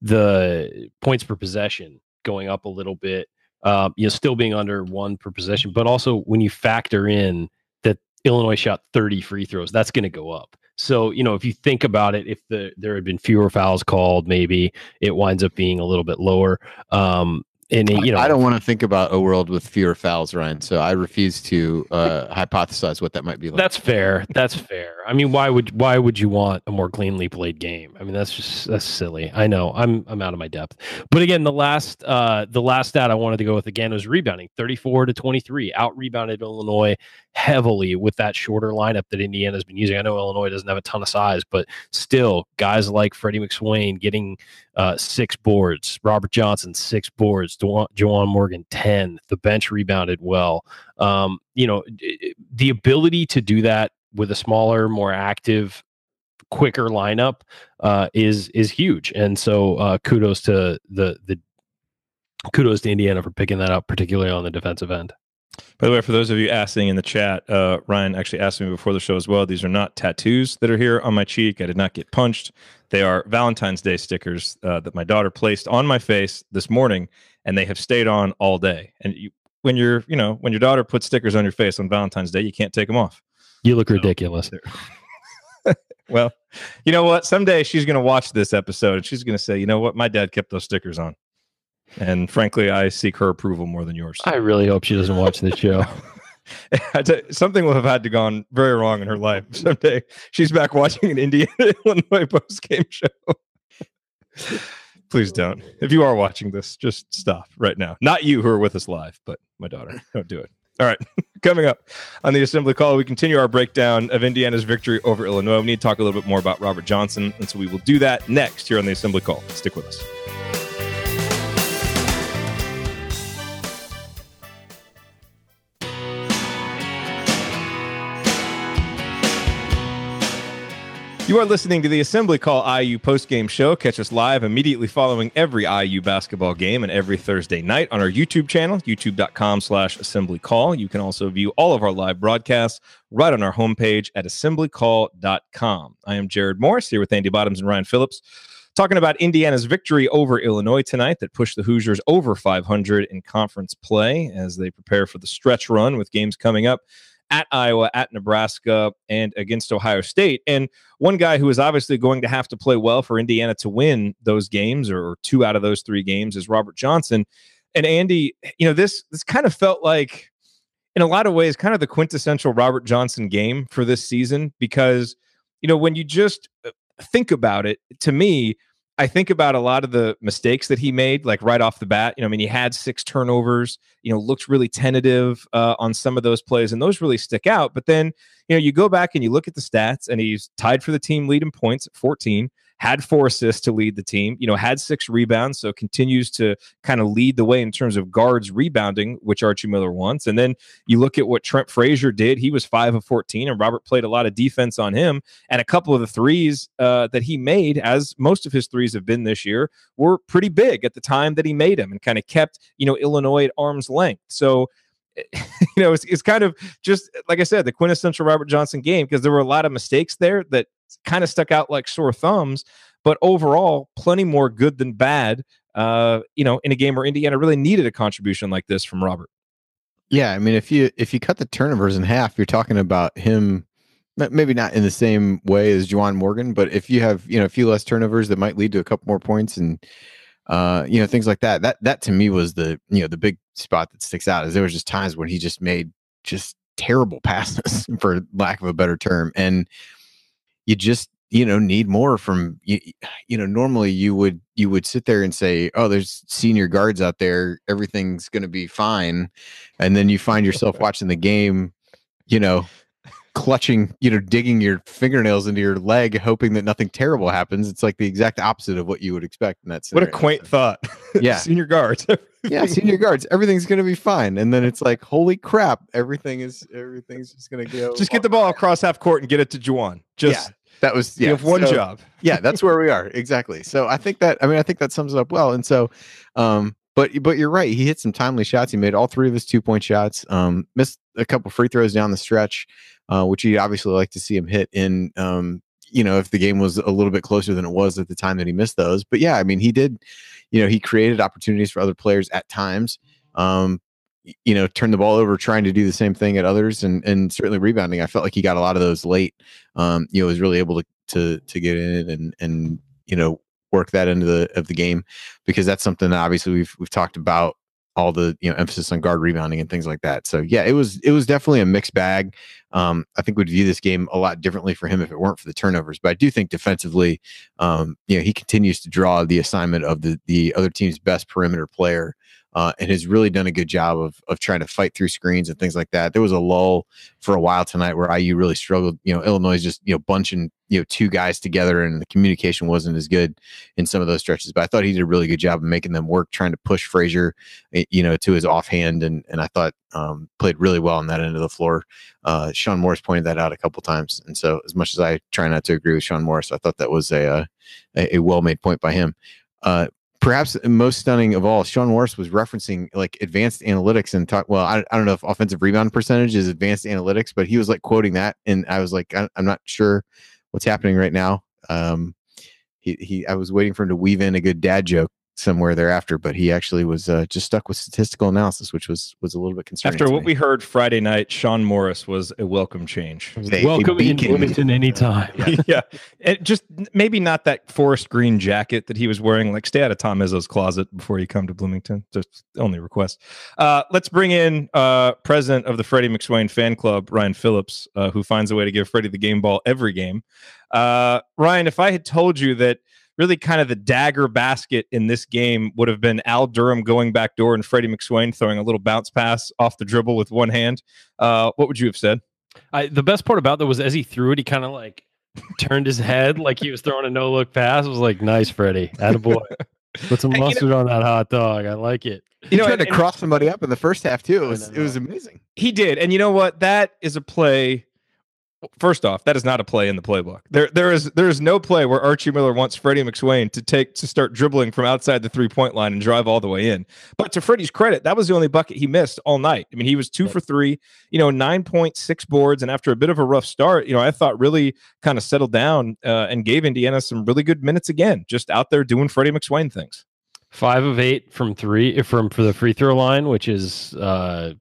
S3: the points per possession going up a little bit. Um, you know, still being under one per possession, but also when you factor in that Illinois shot 30 free throws, that's going to go up. So, you know, if you think about it, if the there had been fewer fouls called, maybe it winds up being a little bit lower. Um, and you know,
S2: I don't want to think about a world with fewer fouls, Ryan. So I refuse to uh, hypothesize what that might be like.
S3: That's fair. That's fair. I mean, why would why would you want a more cleanly played game? I mean, that's just that's silly. I know. I'm I'm out of my depth. But again, the last uh, the last stat I wanted to go with again was rebounding, 34 to 23, out rebounded Illinois heavily with that shorter lineup that Indiana's been using. I know Illinois doesn't have a ton of size, but still, guys like Freddie McSwain getting uh, six boards, Robert Johnson six boards, Juwan Morgan ten. The bench rebounded well. Um, you know, the ability to do that with a smaller, more active, quicker lineup uh, is is huge. And so, uh, kudos to the the kudos to Indiana for picking that up, particularly on the defensive end.
S1: By the way, for those of you asking in the chat, uh, Ryan actually asked me before the show as well. These are not tattoos that are here on my cheek. I did not get punched. They are Valentine's Day stickers uh, that my daughter placed on my face this morning, and they have stayed on all day. And you, when you're, you know, when your daughter puts stickers on your face on Valentine's Day, you can't take them off.
S3: You look ridiculous.
S1: well, you know what? Someday she's going to watch this episode and she's going to say, you know what? My dad kept those stickers on. And frankly, I seek her approval more than yours.
S3: I really hope she doesn't watch this show.
S1: something will have had to gone very wrong in her life someday. She's back watching an Indiana Illinois post game show. Please don't. If you are watching this, just stop right now. Not you who are with us live, but my daughter. Don't do it. All right. Coming up on the assembly call, we continue our breakdown of Indiana's victory over Illinois. We need to talk a little bit more about Robert Johnson. And so we will do that next here on the assembly call. Stick with us. You are listening to the Assembly Call IU postgame show. Catch us live immediately following every IU basketball game and every Thursday night on our YouTube channel, youtube.com slash assembly call. You can also view all of our live broadcasts right on our homepage at assemblycall.com. I am Jared Morris here with Andy Bottoms and Ryan Phillips talking about Indiana's victory over Illinois tonight that pushed the Hoosiers over 500 in conference play as they prepare for the stretch run with games coming up at Iowa, at Nebraska, and against Ohio State. And one guy who is obviously going to have to play well for Indiana to win those games, or two out of those three games, is Robert Johnson. And Andy, you know, this this kind of felt like, in a lot of ways, kind of the quintessential Robert Johnson game for this season because, you know, when you just uh, think about it, to me, I think about a lot of the mistakes that he made, like right off the bat. You know, I mean, he had six turnovers. You know, looked really tentative uh, on some of those plays, and those really stick out. But then, you know, you go back and you look at the stats, and he's tied for the team lead in points at 14 had four assists to lead the team, you know, had six rebounds, so continues to kind of lead the way in terms of guards rebounding, which Archie Miller wants. And then you look at what Trent Frazier did. He was five of 14, and Robert played a lot of defense on him. And a couple of the threes uh, that he made, as most of his threes have been this year, were pretty big at the time that he made them and kind of kept, you know, Illinois at arm's length. So, you know, it's, it's kind of just like I said, the quintessential Robert Johnson game because there were a lot of mistakes there that kind of stuck out like sore thumbs. But overall, plenty more good than bad. Uh, you know, in a game where Indiana really needed a contribution like this from Robert.
S2: Yeah, I mean, if you if you cut the turnovers in half, you're talking about him maybe not in the same way as Juwan Morgan, but if you have you know a few less turnovers that might lead to a couple more points and uh, you know things like that. That that to me was the you know the big spot that sticks out is there was just times when he just made just terrible passes for lack of a better term, and you just you know need more from you you know normally you would you would sit there and say oh there's senior guards out there everything's going to be fine and then you find yourself watching the game you know clutching you know digging your fingernails into your leg hoping that nothing terrible happens. It's like the exact opposite of what you would expect in that
S1: what a quaint thought.
S2: Yeah.
S1: Senior guards
S2: yeah senior guards everything's going to be fine and then it's like holy crap everything is everything's just going to go
S1: just get the ball across half court and get it to Juwan. Just
S2: yeah that was yeah.
S1: You have one
S2: so,
S1: job.
S2: yeah, that's where we are exactly. So I think that I mean I think that sums it up well. And so, um, but but you're right. He hit some timely shots. He made all three of his two point shots. Um, missed a couple free throws down the stretch, uh, which you obviously like to see him hit in. Um, you know, if the game was a little bit closer than it was at the time that he missed those. But yeah, I mean, he did. You know, he created opportunities for other players at times. Um, you know, turn the ball over, trying to do the same thing at others, and and certainly rebounding. I felt like he got a lot of those late. Um, you know, was really able to to to get in and and you know work that into the of the game because that's something that obviously we've we've talked about all the you know emphasis on guard rebounding and things like that. So yeah, it was it was definitely a mixed bag. Um, I think we'd view this game a lot differently for him if it weren't for the turnovers. But I do think defensively, um, you know, he continues to draw the assignment of the the other team's best perimeter player uh, and has really done a good job of of trying to fight through screens and things like that. There was a lull for a while tonight where IU really struggled. You know, Illinois just you know bunching you know two guys together, and the communication wasn't as good in some of those stretches. But I thought he did a really good job of making them work, trying to push Frazier, eh, you know, to his offhand, and and I thought um, played really well on that end of the floor. Uh, Shon Morris pointed that out a couple times, and so as much as I try not to agree with Shon Morris, I thought that was a uh, a, a well made point by him. Uh, perhaps most stunning of all, Shon Morris was referencing like advanced analytics and talk. Well, I, I don't know if offensive rebound percentage is advanced analytics, but he was like quoting that, and I was like, I, am not sure what's happening right now. Um, he he, I was waiting for him to weave in a good dad joke somewhere thereafter. But he actually was uh, just stuck with statistical analysis, which was was a little bit concerning.
S1: After what
S2: me.
S1: we heard Friday night, Shon Morris was a welcome change.
S2: A- a
S3: Welcome in
S2: beacon.
S3: Bloomington anytime.
S1: yeah, and just maybe not that forest green jacket that he was wearing. Like, stay out of Tom Izzo's closet before you come to Bloomington. Just the only request. Uh, let's bring in uh, president of the Freddie McSwain fan club, Ryan Phillips, uh, who finds a way to give Freddie the game ball every game. Uh, Ryan, if I had told you that really kind of the dagger basket in this game would have been Al Durham going back door and Freddie McSwain throwing a little bounce pass off the dribble with one hand, uh, what would you have said?
S3: I, the best part about that was as he threw it, he kind of like turned his head like he was throwing a no look pass. I was like, nice, Freddie. Attaboy. Put some
S1: And, you know-
S3: mustard on that hot dog. I like it.
S2: You
S1: know,
S2: tried
S1: and-
S2: to cross somebody up in the first half too. It was it was amazing.
S1: He did, and you know what? That is a play. First off, that is not a play in the playbook. There, there is there is no play where Archie Miller wants Freddie McSwain to take to start dribbling from outside the three point line and drive all the way in. But to Freddie's credit, that was the only bucket he missed all night. I mean, he was two for three, you know, nine point six boards, and after a bit of a rough start, you know, I thought really kind of settled down uh, and gave Indiana some really good minutes again, just out there doing Freddie McSwain things.
S3: Five of eight from three from for the free throw line, which is uh,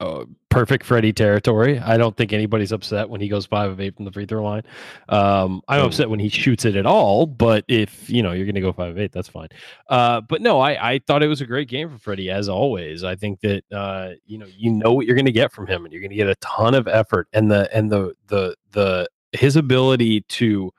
S3: uh, perfect Freddie territory. I don't think anybody's upset when he goes five of eight from the free throw line. Um, I'm upset when he shoots it at all, but if you know you're going to go five of eight, that's fine. Uh, but no, I, I thought it was a great game for Freddie as always. I think that uh, you know you know what you're going to get from him, and you're going to get a ton of effort, and the and the the the his ability to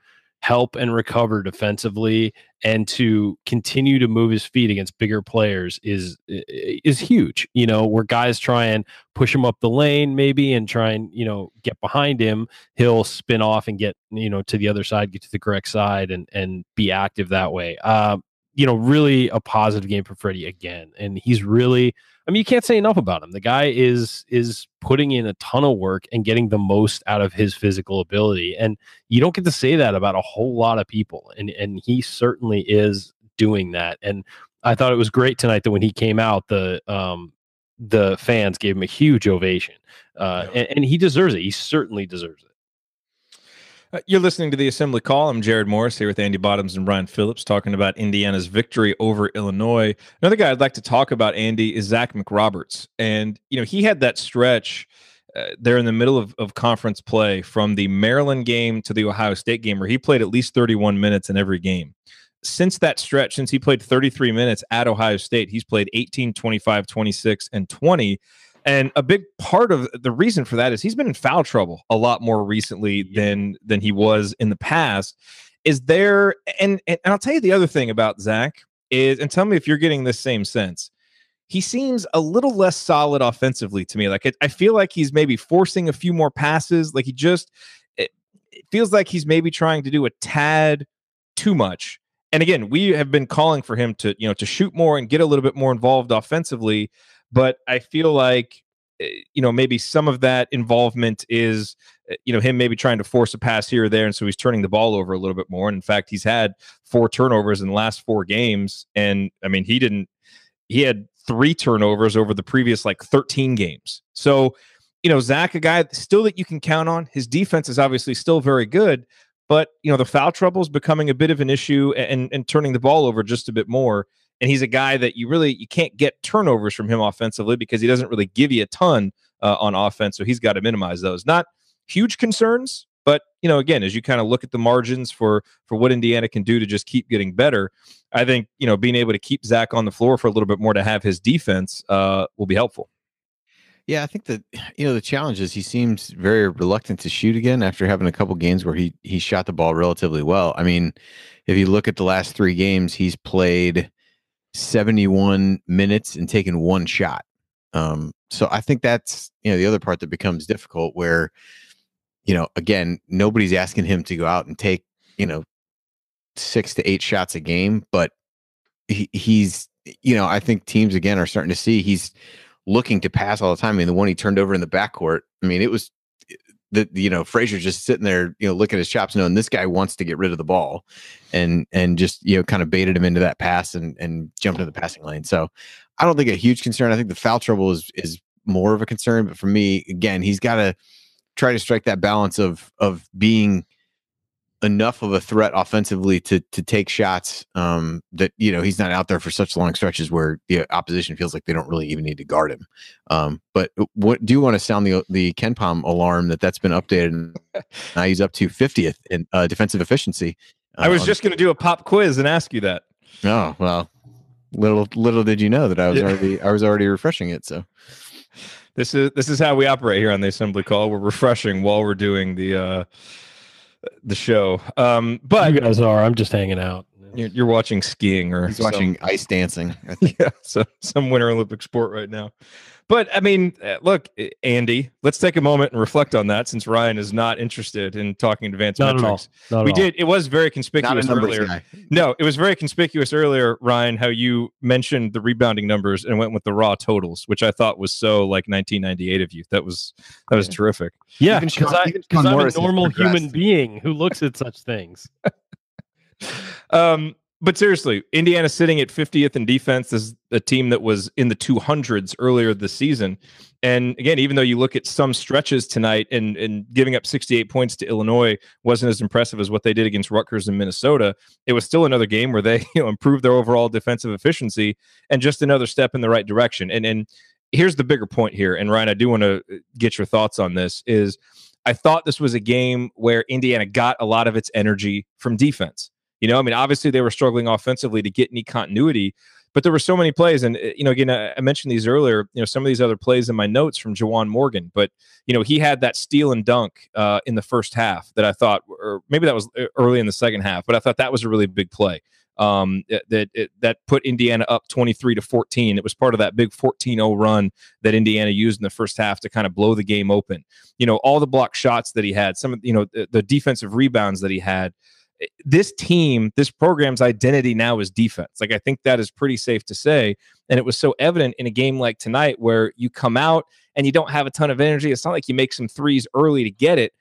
S3: help and recover defensively and to continue to move his feet against bigger players is is huge. You know, where guys try and push him up the lane maybe and try and, you know, get behind him, he'll spin off and get, you know, to the other side, get to the correct side and and be active that way. Um, you know, really a positive game for Freddie again. And he's really I mean, you can't say enough about him. The guy is is putting in a ton of work and getting the most out of his physical ability. And you don't get to say that about a whole lot of people. And and he certainly is doing that. And I thought it was great tonight that when he came out, the um the fans gave him a huge ovation. Uh
S1: Yeah.
S3: and, and he deserves it. He certainly deserves it.
S1: Uh, You're listening to the Assembly Call. I'm Jared Morris here with Andy Bottoms and Ryan Phillips talking about Indiana's victory over Illinois. Another guy I'd like to talk about, Andy, is Zach McRoberts. And, you know, he had that stretch uh, there in the middle of, of conference play from the Maryland game to the Ohio State game where he played at least 31 minutes in every game. Since that stretch, since he played 33 minutes at Ohio State, he's played 18, 25, 26, and 20. And a big part of the reason for that is he's been in foul trouble a lot more recently than than he was in the past. Is there and, and I'll tell you the other thing about Zach is, and tell me if you're getting this same sense. He seems a little less solid offensively to me. Like it, I feel like he's maybe forcing a few more passes. Like he just it, it feels like he's maybe trying to do a tad too much. And again, we have been calling for him to you know to shoot more and get a little bit more involved offensively but I feel like eh, you know maybe some of that involvement is eh, you know him maybe trying to force a pass here or there, and so he's turning the ball over a little bit more. And in fact, he's had four turnovers in the last four games, and I mean he didn't he had three turnovers over the previous like 13 games. So you know Zach, a guy still that you can count on. His defense is obviously still very good. But you know the foul trouble is becoming a bit of an issue, and and turning the ball over just a bit more and he's a guy that you really you can't get turnovers from him offensively because he doesn't really give you a ton uh, on offense so he's got to minimize those not huge concerns but you know again as you kind of look at the margins for for what indiana can do to just keep getting better i think you know being able to keep zach on the floor for a little bit more to have his defense uh, will be helpful
S2: Yeah, I think that you know the challenge is he seems very reluctant to shoot again after having a couple games where he he shot the ball relatively well. I mean, if you look at the last three games, he's played 71 minutes and taken one shot. Um, so I think that's you know the other part that becomes difficult where you know again nobody's asking him to go out and take you know six to eight shots a game, but he, he's you know I think teams again are starting to see he's looking to pass all the time. I mean, the one he turned over in the backcourt, I mean, it was the you know Frazier just sitting there, you know, looking at his chops, knowing this guy wants to get rid of the ball, and and just you know kind of baited him into that pass and and jumped into the passing lane. So I don't think a huge concern. I think the foul trouble is is more of a concern, but for me, again, he's got to try to strike that balance of of being enough of a threat offensively to to take shots um, that you know he's not out there for such long stretches where the opposition feels like they don't really even need to guard him. Um, but what do you want to sound the the KenPom alarm that that's been updated? And now he's up to 50th in uh, defensive efficiency.
S1: Uh, I was just going to do a pop quiz and ask you that.
S2: Oh well, little little did you know that I was yeah. already I was already refreshing it. So
S1: this is this is how we operate here on the assembly call. We're refreshing while we're doing the uh the show. Um but
S3: you guys are. I'm just hanging out.
S1: You're, you're watching skiing or
S2: he's watching ice dancing.
S1: yeah, so some Winter Olympic sport right now. But I mean, uh, look, Andy, let's take a moment and reflect on that since Ryan is not interested in talking advanced not metrics. we did. It was very conspicuous earlier. Guy. No, it was very conspicuous earlier, Ryan, how you mentioned the rebounding numbers and went with the raw totals, which I thought was so like 1998 of you. That was that was terrific.
S3: Yeah, because I'm a normal human being who looks at such things.
S1: um but seriously, Indiana sitting at 50th in defense is a team that was in the 200s earlier this season. And again, even though you look at some stretches tonight and, and giving up 68 points to Illinois wasn't as impressive as what they did against Rutgers and Minnesota, it was still another game where they you know improved their overall defensive efficiency and just another step in the right direction. And and here's the bigger point here, and Ryan, I do want to uh, get your thoughts on this. Is I thought this was a game where Indiana got a lot of its energy from defense. You know, I mean, obviously they were struggling offensively to get any continuity, but there were so many plays. And, uh, you know, again, I mentioned these earlier, you know, some of these other plays in my notes from Juwan Morgan, but, you know, he had that steal and dunk uh, in the first half that I thought, or maybe that was uh, early in the second half, but I thought that was a really big play um, that it, that put Indiana up 23 to 14. It was part of that big 14-0 run that Indiana used in the first half to kind of blow the game open. You know, all the block shots that he had, some of you know the, the defensive rebounds that he had this team, this program's identity now is defense. Like I think that is pretty safe to say. And it was so evident in a game like tonight where you come out and you don't have a ton of energy. It's not like you make some threes early to get it.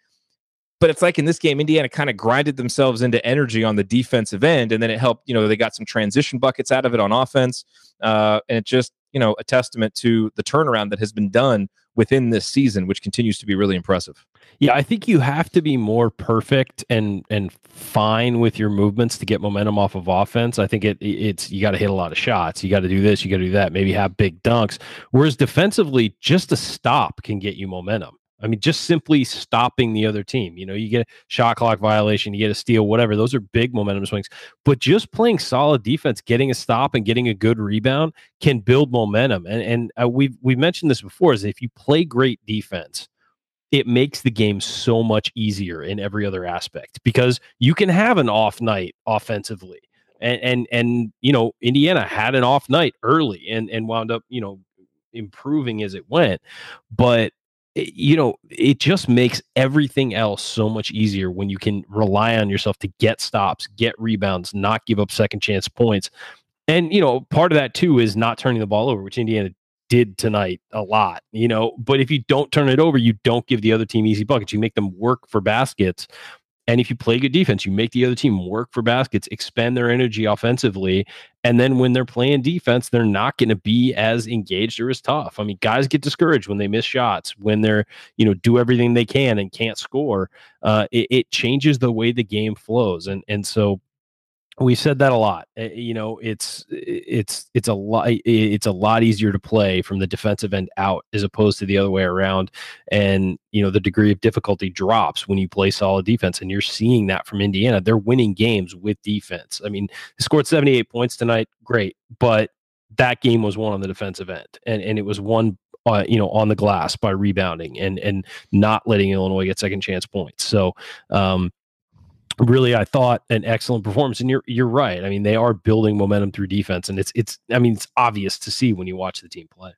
S1: But it's like in this game, Indiana kind of grinded themselves into energy on the defensive end, and then it helped. You know, they got some transition buckets out of it on offense, uh, and it just you know a testament to the turnaround that has been done within this season, which continues to be really impressive.
S3: Yeah, I think you have to be more perfect and and fine with your movements to get momentum off of offense. I think it it's you got to hit a lot of shots. You got to do this, you got to do that, maybe have big dunks. Whereas defensively, just a stop can get you momentum. I mean, just simply stopping the other team. You know, you get a shot clock violation, you get a steal, whatever. Those are big momentum swings. But just playing solid defense, getting a stop and getting a good rebound can build momentum. And and uh, we've we mentioned this before: is if you play great defense, it makes the game so much easier in every other aspect because you can have an off night offensively. And and and you know, Indiana had an off night early and and wound up, you know, improving as it went. But eh, you know, it just makes everything else so much easier when you can rely on yourself to get stops, get rebounds, not give up second chance points. And you know, part of that too is not turning the ball over, which Indiana did tonight a lot, you know. But if you don't turn it over, you don't give the other team easy buckets. You make them work for baskets. And if you play good defense, you make the other team work for baskets, expend their energy offensively. And then when they're playing defense, they're not going to be as engaged or as tough. I mean, guys get discouraged when they miss shots, when they're, you know, do everything they can and can't score. Uh, it, it changes the way the game flows. And, and so we said that a lot uh, you know it's it's it's a lot it's a lot easier to play from the defensive end out as opposed to the other way around and you know the degree of difficulty drops when you play solid defense and you're seeing that from indiana they're winning games with defense i mean scored 78 points tonight great but that game was won on the defensive end and and it was won uh, you know, on the glass by rebounding and and not letting Illinois get second chance points. So, um, really I thought an excellent performance and you're you're right. I mean, they are building momentum through defense and it's it's I mean, it's obvious to see when you watch the team play.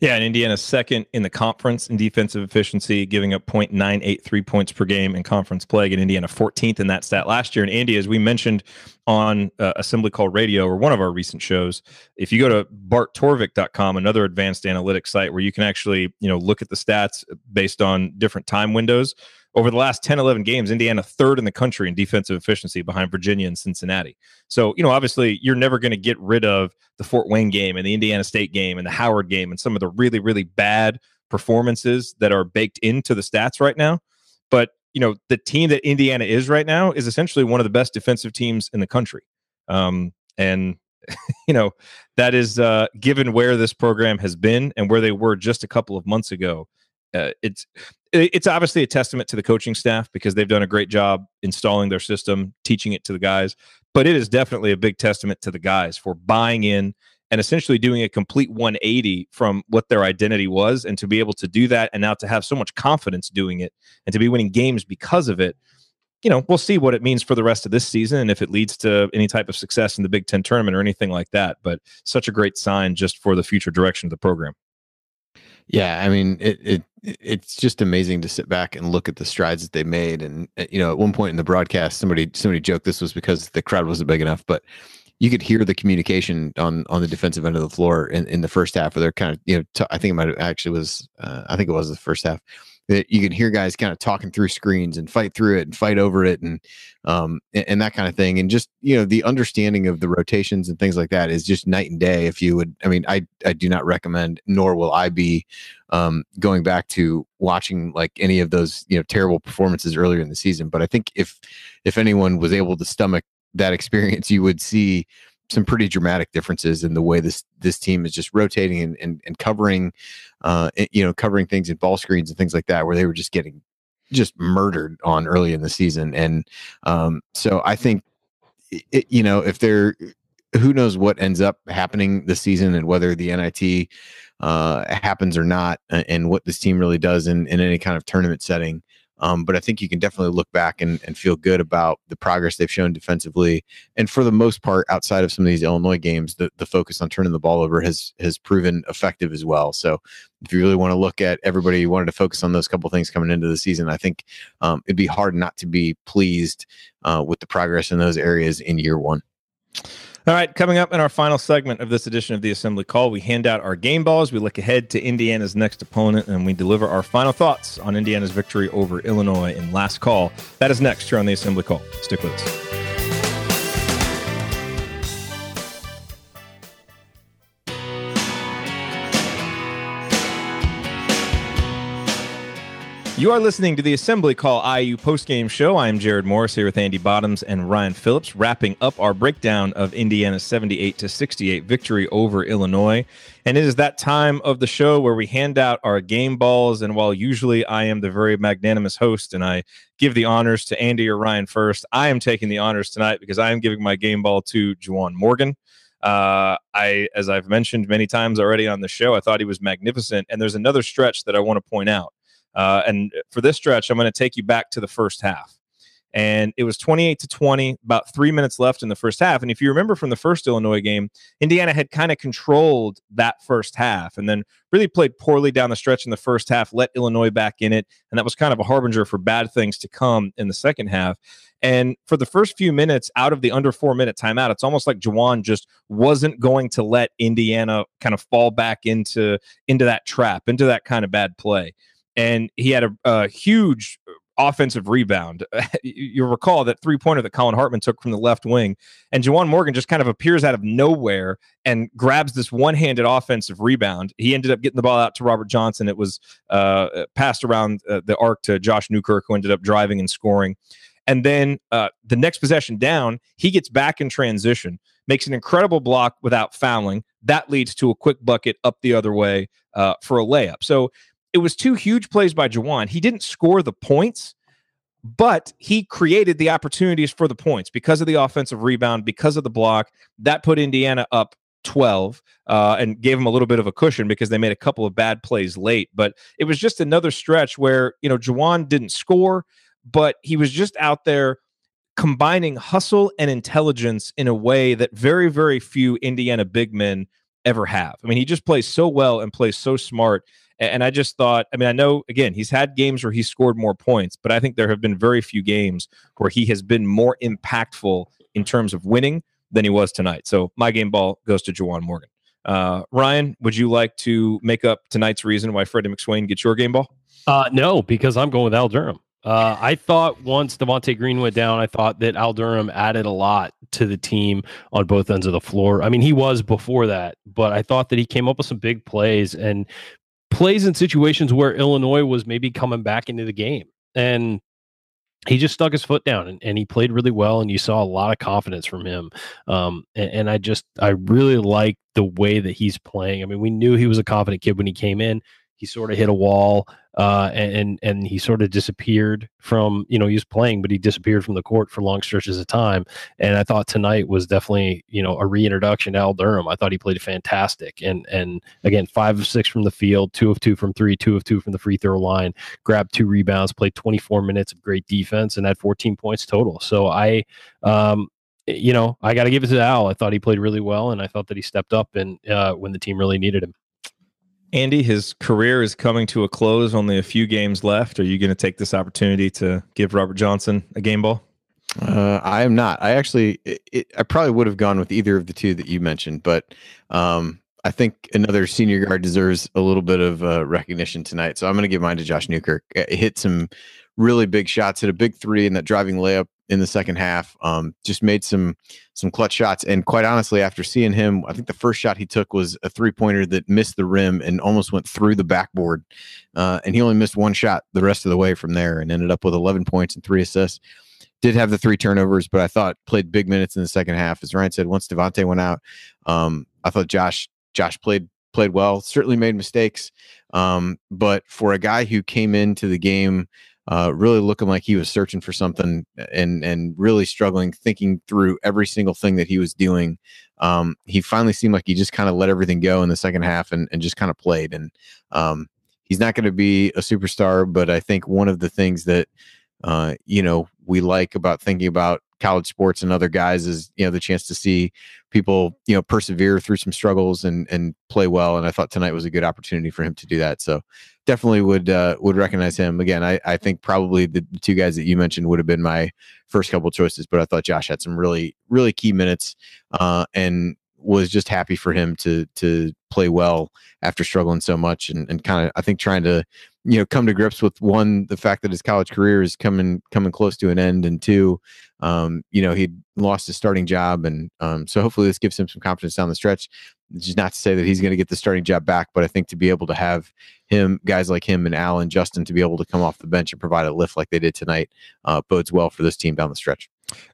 S1: Yeah, and Indiana's second in the conference in defensive efficiency, giving up 0.983 points per game in conference play. And Indiana 14th in that stat last year. And Andy, as we mentioned on uh, Assembly Call Radio or one of our recent shows, if you go to barttorvik.com, another advanced analytics site where you can actually you know look at the stats based on different time windows, over the last 10, 11 games, Indiana third in the country in defensive efficiency behind Virginia and Cincinnati. So, you know, obviously you're never going to get rid of the Fort Wayne game and the Indiana State game and the Howard game and some of the really, really bad performances that are baked into the stats right now. But you know, the team that Indiana is right now is essentially one of the best defensive teams in the country. Um, and you know, that is uh, given where this program has been and where they were just a couple of months ago. Uh, it's it's obviously a testament to the coaching staff because they've done a great job installing their system, teaching it to the guys. But it is definitely a big testament to the guys for buying in and essentially doing a complete 180 from what their identity was, and to be able to do that, and now to have so much confidence doing it, and to be winning games because of it you know, we'll see what it means for the rest of this season and if it leads to any type of success in the Big Ten tournament or anything like that. But such a great sign just for the future direction of the program.
S2: Yeah, I mean, it, it it's just amazing to sit back and look at the strides that they made. And uh, you know, at one point in the broadcast, somebody somebody joked this was because the crowd wasn't big enough, but you could hear the communication on on the defensive end of the floor in, in the first half, where they're kind of you know, t- I think it might have actually was, uh, I think it was the first half that you can hear guys kind of talking through screens and fight through it and fight over it and um and, and, that kind of thing and just you know the understanding of the rotations and things like that is just night and day if you would i mean i i do not recommend nor will i be um going back to watching like any of those you know terrible performances earlier in the season but i think if if anyone was able to stomach that experience you would see some pretty dramatic differences in the way this this team is just rotating and and, and covering, uh, you know, covering things in ball screens and things like that, where they were just getting just murdered on early in the season. And um, so I think, it, you know, if they're who knows what ends up happening this season and whether the NIT uh, happens or not, and what this team really does in, in any kind of tournament setting. Um, but I think you can definitely look back and, and feel good about the progress they've shown defensively. And for the most part, outside of some of these Illinois games, the, the focus on turning the ball over has has proven effective as well. So if you really want to look at everybody wanted to focus on those couple things coming into the season, I think um, it'd be hard not to be pleased uh, with the progress in those areas in year one.
S1: All right, coming up in our final segment of this edition of the Assembly Call, we hand out our game balls, we look ahead to Indiana's next opponent, and we deliver our final thoughts on Indiana's victory over Illinois in last call. That is next here on the Assembly Call. Stick with us. You are listening to the Assembly Call IU postgame show. I am Jared Morris here with Andy Bottoms and Ryan Phillips, wrapping up our breakdown of Indiana's 78 to 68 victory over Illinois. And it is that time of the show where we hand out our game balls. And while usually I am the very magnanimous host and I give the honors to Andy or Ryan first, I am taking the honors tonight because I am giving my game ball to Juwan Morgan. Uh, I, as I've mentioned many times already on the show, I thought he was magnificent. And there's another stretch that I want to point out. Uh, and for this stretch, I'm going to take you back to the first half. And it was 28 to 20, about three minutes left in the first half. And if you remember from the first Illinois game, Indiana had kind of controlled that first half and then really played poorly down the stretch in the first half, let Illinois back in it. And that was kind of a harbinger for bad things to come in the second half. And for the first few minutes out of the under four minute timeout, it's almost like Juwan just wasn't going to let Indiana kind of fall back into into that trap, into that kind of bad play and he had a, a huge offensive rebound. You'll recall that three pointer that Collin Hartman took from the left wing, and Juwan Morgan just kind of appears out of nowhere and grabs this one handed offensive rebound. He ended up getting the ball out to Robert Johnson. It was uh, passed around uh, the arc to Josh Newkirk, who ended up driving and scoring. And then uh, the next possession down, he gets back in transition, makes an incredible block without fouling. That leads to a quick bucket up the other way uh, for a layup. So it was two huge plays by Juwan. He didn't score the points, but he created the opportunities for the points because of the offensive rebound, because of the block. That put Indiana up 12 uh, and gave them a little bit of a cushion because they made a couple of bad plays late. But it was just another stretch where, you know, Juwan didn't score, but he was just out there combining hustle and intelligence in a way that very, very few Indiana big men ever have. I mean, he just plays so well and plays so smart. And I just thought, I mean, I know again, he's had games where he scored more points, but I think there have been very few games where he has been more impactful in terms of winning than he was tonight. So my game ball goes to Juwan Morgan. Uh, Ryan, would you like to make up tonight's reason why Freddie McSwain gets your game ball?
S3: Uh, no, because I'm going with Al Durham. Uh, I thought once Devonte Green went down, I thought that Al Durham added a lot to the team on both ends of the floor. I mean, he was before that, but I thought that he came up with some big plays and plays in situations where Illinois was maybe coming back into the game. And he just stuck his foot down and, and he played really well and you saw a lot of confidence from him um, and, and, i just i really like the way that he's playing i mean we knew he was a confident kid when he came in he sort of hit a wall uh, and and he sort of disappeared from you know he was playing but he disappeared from the court for long stretches of time. And i thought tonight was definitely you know a reintroduction to al durham. I thought he played fantastic. And and again five of six from the field two of two from three two of two from the free throw line grabbed two rebounds played 24 minutes of great defense and had 14 points total. So i um you know i got to give it to al. I thought he played really well and i thought that he stepped up and uh, when the team really needed him
S1: Andy, his career is coming to a close. Only a few games left. Are you going to take this opportunity to give Robert Johnson a game ball?
S2: Uh, I am not. I actually, it, I probably would have gone with either of the two that you mentioned, but um, I think another senior guard deserves a little bit of uh, recognition tonight. So I'm going to give mine to Josh Newkirk. It hit some really big shots, hit a big three in that driving layup in the second half. Um, just made some some clutch shots. And quite honestly, after seeing him, I think the first shot he took was a three pointer that missed the rim and almost went through the backboard. Uh, and he only missed one shot the rest of the way from there and ended up with 11 points and three assists. Did have the three turnovers, but I thought played big minutes in the second half. As Ryan said, once Devonte went out, um, I thought Josh Josh played played well. Certainly made mistakes, um, but for a guy who came into the game uh, really looking like he was searching for something and and really struggling, thinking through every single thing that he was doing. Um, he finally seemed like he just kind of let everything go in the second half and, and just kind of played. And um, he's not going to be a superstar, but I think one of the things that uh, you know we like about thinking about college sports and other guys is you know the chance to see people you know persevere through some struggles and and play well and i thought tonight was a good opportunity for him to do that. So definitely would uh, would recognize him. Again i i think probably the, two guys that you mentioned would have been my first couple choices but i thought josh had some really really key minutes uh, and was just happy for him to to play well after struggling so much and, and kind of I think trying to you know come to grips with one the fact that his college career is coming coming close to an end and two um, you know he'd lost his starting job and um, so hopefully this gives him some confidence down the stretch just not to say that he's going to get the starting job back but I think to be able to have him guys like him and Al and Justin to be able to come off the bench and provide a lift like they did tonight uh, bodes well for this team down the stretch.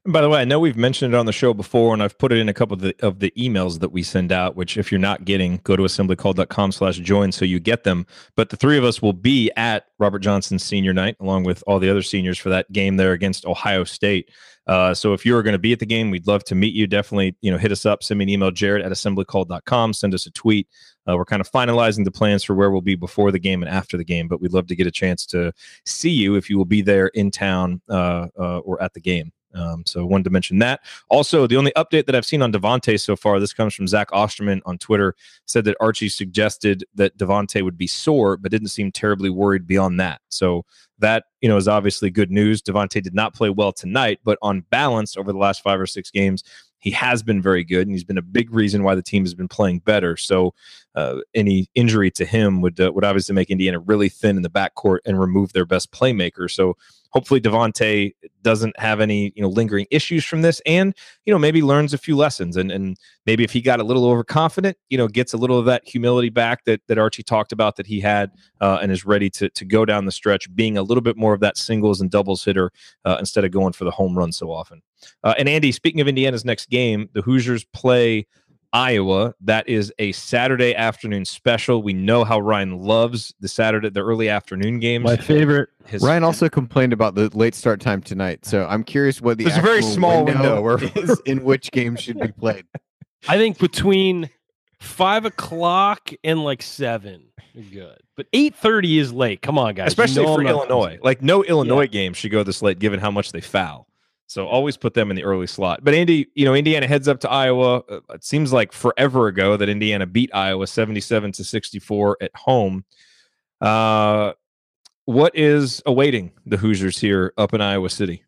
S1: And by the way, I know we've mentioned it on the show before, and I've put it in a couple of the, of the emails that we send out, which if you're not getting, go to assemblycall.com slash join so you get them. But the three of us will be at Robert Johnson's senior night, along with all the other seniors for that game there against Ohio State. Uh, so if you're going to be at the game, we'd love to meet you. Definitely, you know, hit us up, send me an email, jared at assemblycall.com, send us a tweet. Uh, we're kind of finalizing the plans for where we'll be before the game and after the game, but we'd love to get a chance to see you if you will be there in town uh, uh or at the game. Um, so wanted to mention that. Also, the only update that I've seen on Devonte so far, this comes from Zach Osterman on Twitter, said that Archie suggested that Devonte would be sore, but didn't seem terribly worried beyond that. So that you know is obviously good news. Devonte did not play well tonight, but on balance over the last five or six games, he has been very good, and he's been a big reason why the team has been playing better. So, uh, any injury to him would uh, would obviously make Indiana really thin in the backcourt and remove their best playmaker. So, hopefully Devonte doesn't have any you know lingering issues from this, and you know maybe learns a few lessons, and and maybe if he got a little overconfident, you know gets a little of that humility back that that Archie talked about that he had, uh, and is ready to to go down the stretch, being a little bit more of that singles and doubles hitter uh, instead of going for the home run so often. Uh, and Andy, speaking of Indiana's next game, the Hoosiers play Iowa. That is a Saturday afternoon special. We know how Ryan loves the Saturday, the early afternoon games.
S3: My favorite.
S2: His, Ryan also complained about the late start time tonight. So I'm curious what the
S1: there's a very small window, window
S2: is in which game should be played.
S3: I think between five o'clock and like seven, you're good. But eight thirty is late. Come on, guys.
S1: Especially you know for Illinois. Like no Illinois yeah. game should go this late, given how much they foul. So always put them in the early slot. But Andy, you know, Indiana heads up to Iowa. Uh, it seems like forever ago that Indiana beat Iowa 77 to 64 at home. Uh, what is awaiting the Hoosiers here up in Iowa City?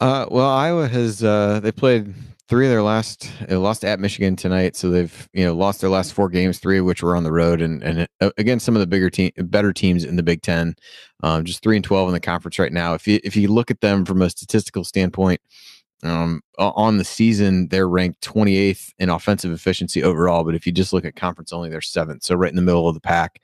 S2: Uh, well, Iowa has uh, they played three of their last they lost at Michigan tonight, so they've you know lost their last four games, three of which were on the road, and and uh, again some of the bigger team, better teams in the Big Ten, um, just three and twelve in the conference right now. If you if you look at them from a statistical standpoint, um, on the season, they're ranked 28th in offensive efficiency overall. But if you just look at conference only, they're seventh. So right in the middle of the pack.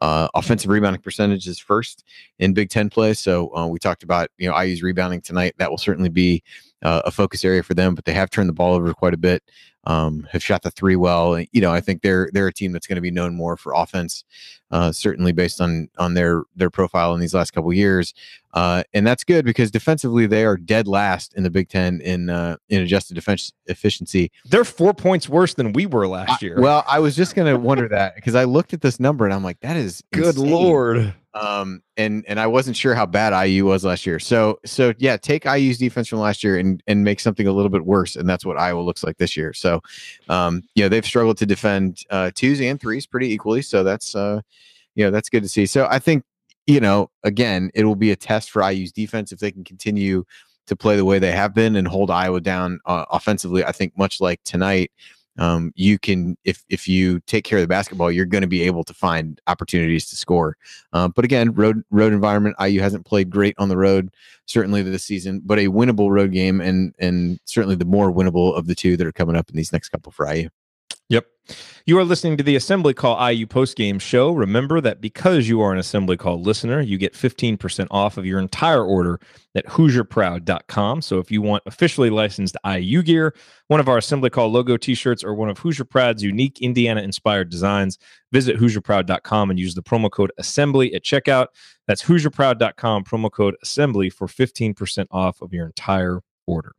S2: Uh, offensive rebounding percentage is first in Big Ten play. So uh, we talked about, you know, IU's rebounding tonight. That will certainly be uh, a focus area for them, but they have turned the ball over quite a bit. Um, have shot the three well. You know, I think they're they're a team that's going to be known more for offense, uh, certainly based on on their their profile in these last couple years, uh, and that's good because defensively they are dead last in the Big Ten in uh, in adjusted defense efficiency.
S1: They're four points worse than we were last year.
S2: I, well, I was just going to wonder that because I looked at this number and I'm like, that is
S1: good
S2: insane.
S1: lord.
S2: Um, and and I wasn't sure how bad IU was last year. So so yeah, take IU's defense from last year and and make something a little bit worse, and that's what Iowa looks like this year. So, um, you know, they've struggled to defend uh, twos and threes pretty equally. So that's uh, you know, that's good to see. So I think you know, again, it will be a test for IU's defense if they can continue to play the way they have been and hold Iowa down uh, offensively. I think much like tonight um, you can if if you take care of the basketball, you're going to be able to find opportunities to score. Um, but again, road road environment. IU hasn't played great on the road certainly this season, but a winnable road game and and certainly the more winnable of the two that are coming up in these next couple for IU.
S1: Yep. You are listening to the Assembly Call IU postgame show. Remember that because you are an Assembly Call listener, you get 15% off of your entire order at HoosierProud.com. So if you want officially licensed IU gear, one of our Assembly Call logo t shirts, or one of Hoosier Proud's unique Indiana inspired designs, visit HoosierProud.com and use the promo code Assembly at checkout. That's HoosierProud.com, promo code Assembly for 15% off of your entire order.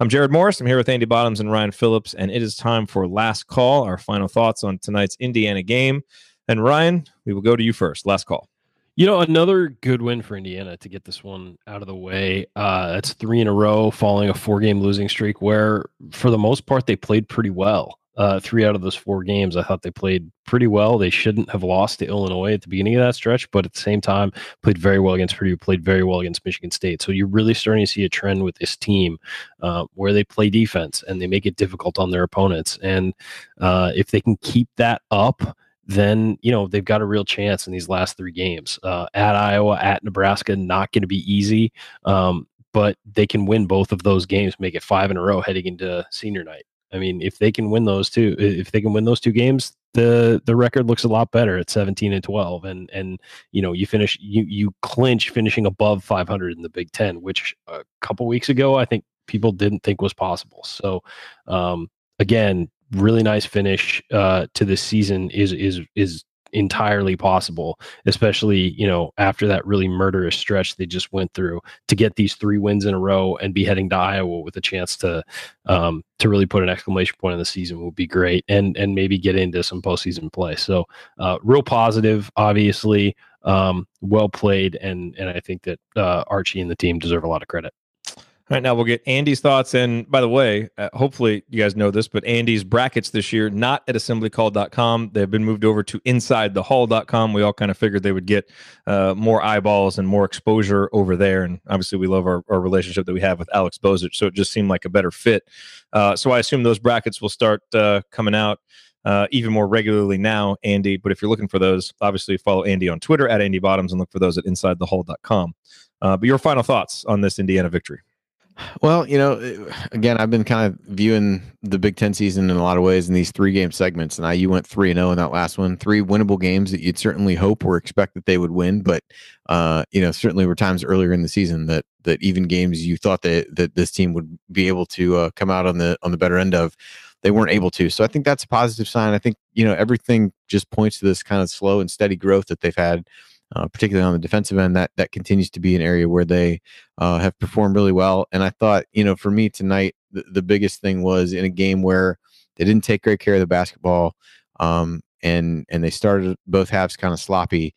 S1: I'm Jared Morris. I'm here with Andy Bottoms and Ryan Phillips, and it is time for last call, our final thoughts on tonight's Indiana game. And Ryan, we will go to you first. Last call.
S3: You know, another good win for Indiana to get this one out of the way. Uh, that's three in a row following a four game losing streak where, for the most part, they played pretty well uh, three out of those four games, I thought they played pretty well. They shouldn't have lost to Illinois at the beginning of that stretch, but at the same time, played very well against Purdue, played very well against Michigan State. So you're really starting to see a trend with this team uh, where they play defense and they make it difficult on their opponents. And uh, if they can keep that up, then you know they've got a real chance in these last three games uh, at Iowa, at Nebraska. Not going to be easy, um, but they can win both of those games, make it five in a row heading into senior night. I mean, if they can win those two, if they can win those two games, the the record looks a lot better at 17 and 12 and and you know you finish you you clinch finishing above 500 in the Big 10 which a couple weeks ago I think people didn't think was possible. So um again really nice finish uh to this season is is is entirely possible, especially, you know, after that really murderous stretch they just went through to get these three wins in a row and be heading to Iowa with a chance to um, to really put an exclamation point on the season would be great and and maybe get into some postseason play. So uh, real positive, obviously, um, well played, and and I think that uh, Archie and the team deserve a lot of credit.
S1: All right, now we'll get Andy's thoughts. And by the way, uh, hopefully you guys know this, but Andy's brackets this year, not at assemblycall.com. They've been moved over to insidethehall.com. We all kind of figured they would get uh, more eyeballs and more exposure over there. And obviously, we love our, our relationship that we have with Alex Bozich. So it just seemed like a better fit. Uh, so I assume those brackets will start uh, coming out. Uh, even more regularly now, Andy. But if you're looking for those, obviously follow Andy on Twitter at Andy Bottoms and look for those at InsideTheHall.com. Uh, but your final thoughts on this Indiana victory?
S2: Well, you know, again, I've been kind of viewing the Big Ten season in a lot of ways in these three game segments, and I you went three and zero oh in that last one. Three winnable games that you'd certainly hope or expect that they would win, but uh, you know, certainly were times earlier in the season that that even games you thought that that this team would be able to uh, come out on the on the better end of, they weren't able to. So I think that's a positive sign. I think you know everything just points to this kind of slow and steady growth that they've had uh, particularly on the defensive end, that that continues to be an area where they uh, have performed really well. And I thought, you know, for me tonight, the, the, biggest thing was in a game where they didn't take great care of the basketball, um, and and they started both halves kind of sloppy.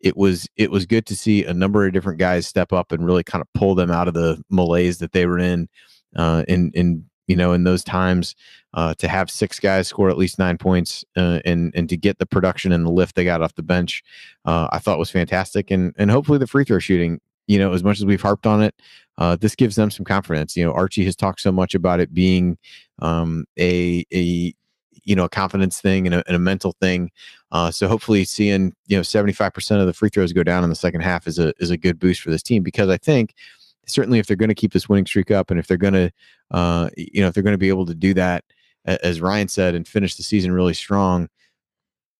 S2: It was it was good to see a number of different guys step up and really kind of pull them out of the malaise that they were in, uh, in in you know, in those times, uh, to have six guys score at least nine points uh, and and to get the production and the lift they got off the bench, uh, I thought was fantastic. And and hopefully the free throw shooting, you know, as much as we've harped on it, uh, this gives them some confidence. You know, Archie has talked so much about it being um, a a you know a confidence thing and a, and a mental thing. Uh, so hopefully, seeing you know seventy five percent of the free throws go down in the second half is a is a good boost for this team because I think certainly if they're going to keep this winning streak up, and if they're going to, uh, you know, if they're going to be able to do that, as Ryan said, and finish the season really strong,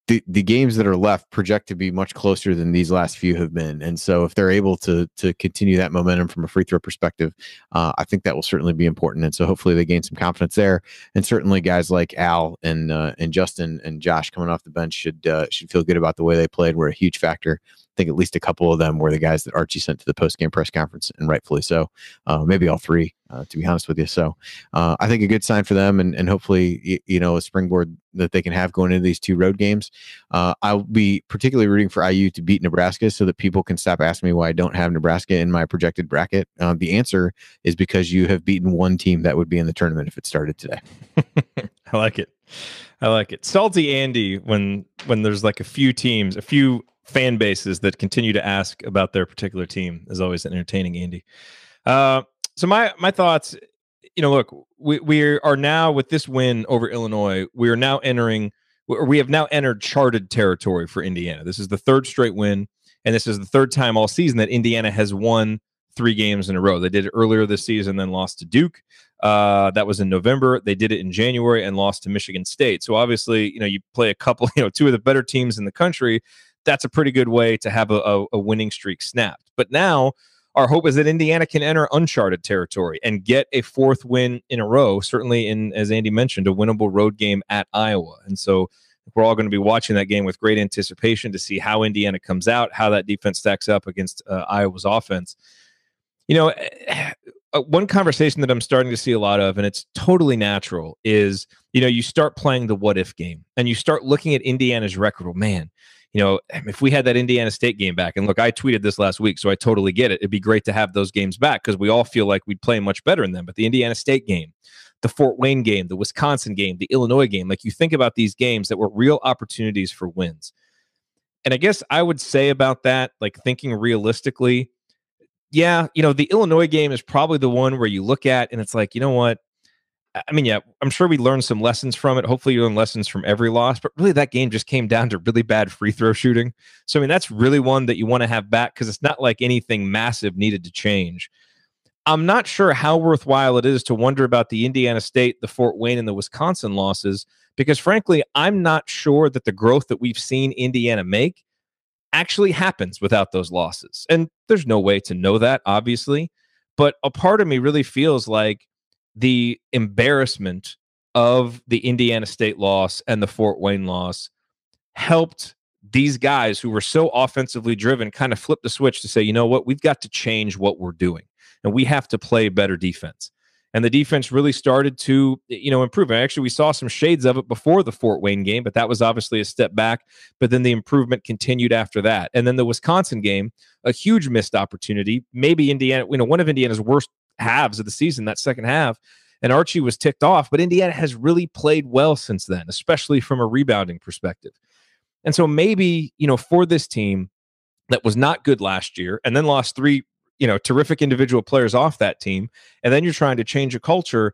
S2: the, the games that are left project to be much closer than these last few have been. And so if they're able to to continue that momentum from a free throw perspective, uh, I think that will certainly be important. And so hopefully they gain some confidence there. And certainly guys like Al and uh, and Justin and Josh coming off the bench should uh, should feel good about the way they played. Were a huge factor think at least a couple of them were the guys that Archie sent to the post game press conference, and rightfully so. Uh, maybe all three, uh, to be honest with you. So uh, I think a good sign for them, and, and hopefully, you, you, know, a springboard that they can have going into these two road games. Uh, I'll be particularly rooting for IU to beat Nebraska so that people can stop asking me why I don't have Nebraska in my projected bracket. Uh, the answer is because you have beaten one team that would be in the tournament if it started today.
S1: I like it. I like it. Salty Andy when when there's like a few teams, a few fan bases that continue to ask about their particular team is always entertaining, Andy. Uh, so my my thoughts, you know, look, we we are now with this win over Illinois, we are now entering, we have now entered charted territory for Indiana. This is the third straight win, and this is the third time all season that Indiana has won three games in a row. They did it earlier this season, then lost to Duke. Uh, that was in November. They did it in January and lost to Michigan State. So obviously, you know, you play a couple, you know, two of the better teams in the country that's a pretty good way to have a, a, a winning streak snapped. But now our hope is that Indiana can enter uncharted territory and get a fourth win in a row. Certainly, in as Andy mentioned, a winnable road game at Iowa, and so we're all going to be watching that game with great anticipation to see how Indiana comes out, how that defense stacks up against uh, Iowa's offense. You know, uh, one conversation that I'm starting to see a lot of, and it's totally natural, is you know you start playing the what if game, and you start looking at Indiana's record. Well, man, you know, if we had that Indiana State game back, and look, I tweeted this last week, so I totally get it. It'd be great to have those games back because we all feel like we'd play much better in them. But the Indiana State game, the Fort Wayne game, the Wisconsin game, the Illinois game, like you think about these games that were real opportunities for wins. And I guess I would say about that, like thinking realistically, yeah, you know, the Illinois game is probably the one where you look at and it's like, you know what? I mean, yeah, I'm sure we learned some lessons from it. Hopefully, you learn lessons from every loss, but really, that game just came down to really bad free throw shooting. So, I mean, that's really one that you want to have back because it's not like anything massive needed to change. I'm not sure how worthwhile it is to wonder about the Indiana State, the Fort Wayne, and the Wisconsin losses because, frankly, I'm not sure that the growth that we've seen Indiana make actually happens without those losses. And there's no way to know that, obviously. But a part of me really feels like the embarrassment of the Indiana State loss and the Fort Wayne loss helped these guys who were so offensively driven kind of flip the switch to say, you know what, we've got to change what we're doing and we have to play better defense. And the defense really started to, you know, improve. And actually, we saw some shades of it before the Fort Wayne game, but that was obviously a step back. But then the improvement continued after that. And then the Wisconsin game, a huge missed opportunity. Maybe Indiana, you know, one of Indiana's worst halves of the season, that second half. And Archie was ticked off, but Indiana has really played well since then, especially from a rebounding perspective. And so maybe, you know, for this team that was not good last year and then lost three, you know, terrific individual players off that team, and then you're trying to change a culture.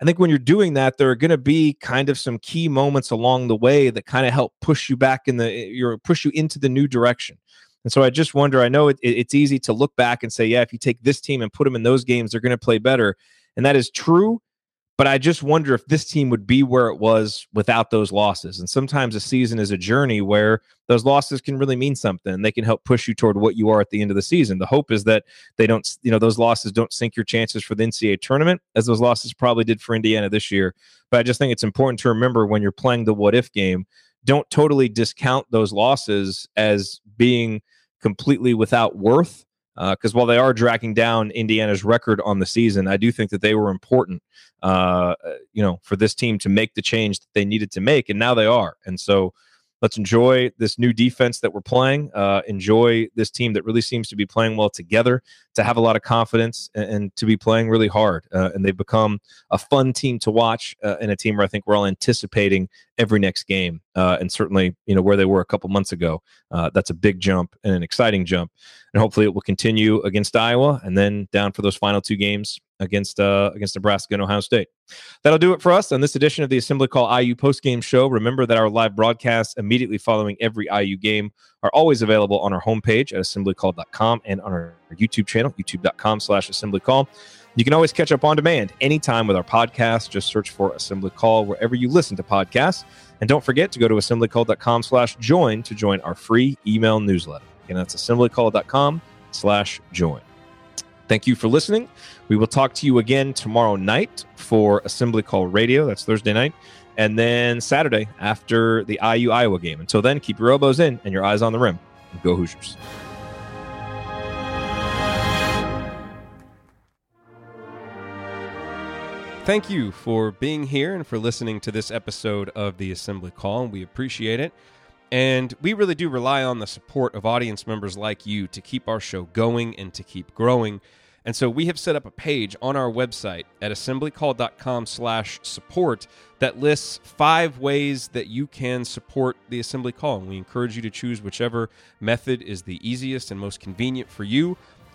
S1: I think when you're doing that, there are going to be kind of some key moments along the way that kind of help push you back in the, eh, you're push you into the new direction. And so I just wonder. I know it, it's easy to look back and say, yeah, if you take this team and put them in those games, they're going to play better, and that is true. But I just wonder if this team would be where it was without those losses. And sometimes a season is a journey where those losses can really mean something. They can help push you toward what you are at the end of the season. The hope is that they don't, you know, those losses don't sink your chances for the NCAA tournament, as those losses probably did for Indiana this year. But I just think it's important to remember when you're playing the what if game, don't totally discount those losses as being completely without worth. Because uh, while they are dragging down Indiana's record on the season, I do think that they were important, uh, you know, for this team to make the change that they needed to make, and now they are. And so, let's enjoy this new defense that we're playing. Uh, enjoy this team that really seems to be playing well together, to have a lot of confidence, and, and to be playing really hard. Uh, and they've become a fun team to watch, uh, and a team where I think we're all anticipating every next game
S4: uh, and certainly you know where they were a couple months ago. Uh, that's a big jump and an exciting jump, and hopefully it will continue against Iowa and then down for those final two games against uh, against Nebraska and Ohio State. That'll do it for us on this edition of the Assembly Call IU postgame show. Remember that our live broadcasts immediately following every IU game are always available on our homepage at assemblycall.com and on our YouTube channel, youtube.com slash assemblycall. You can always catch up on demand anytime with our podcast. Just search for Assembly Call wherever you listen to podcasts. And don't forget to go to assemblycall.com slash join to join our free email newsletter. Again, that's assemblycall.com slash join. Thank you for listening. We will talk to you again tomorrow night for Assembly Call Radio. That's Thursday night. And then Saturday after the IU Iowa game. Until then, keep your elbows in and your eyes on the rim. Go Hoosiers. Thank you for being here and for listening to this episode of the Assembly Call. We appreciate it. And we really do rely on the support of audience members like you to keep our show going and to keep growing. And so we have set up a page on our website at assemblycall.com slash support that lists five ways that you can support the assembly call. And we encourage you to choose whichever method is the easiest and most convenient for you.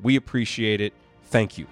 S4: we appreciate it. Thank you.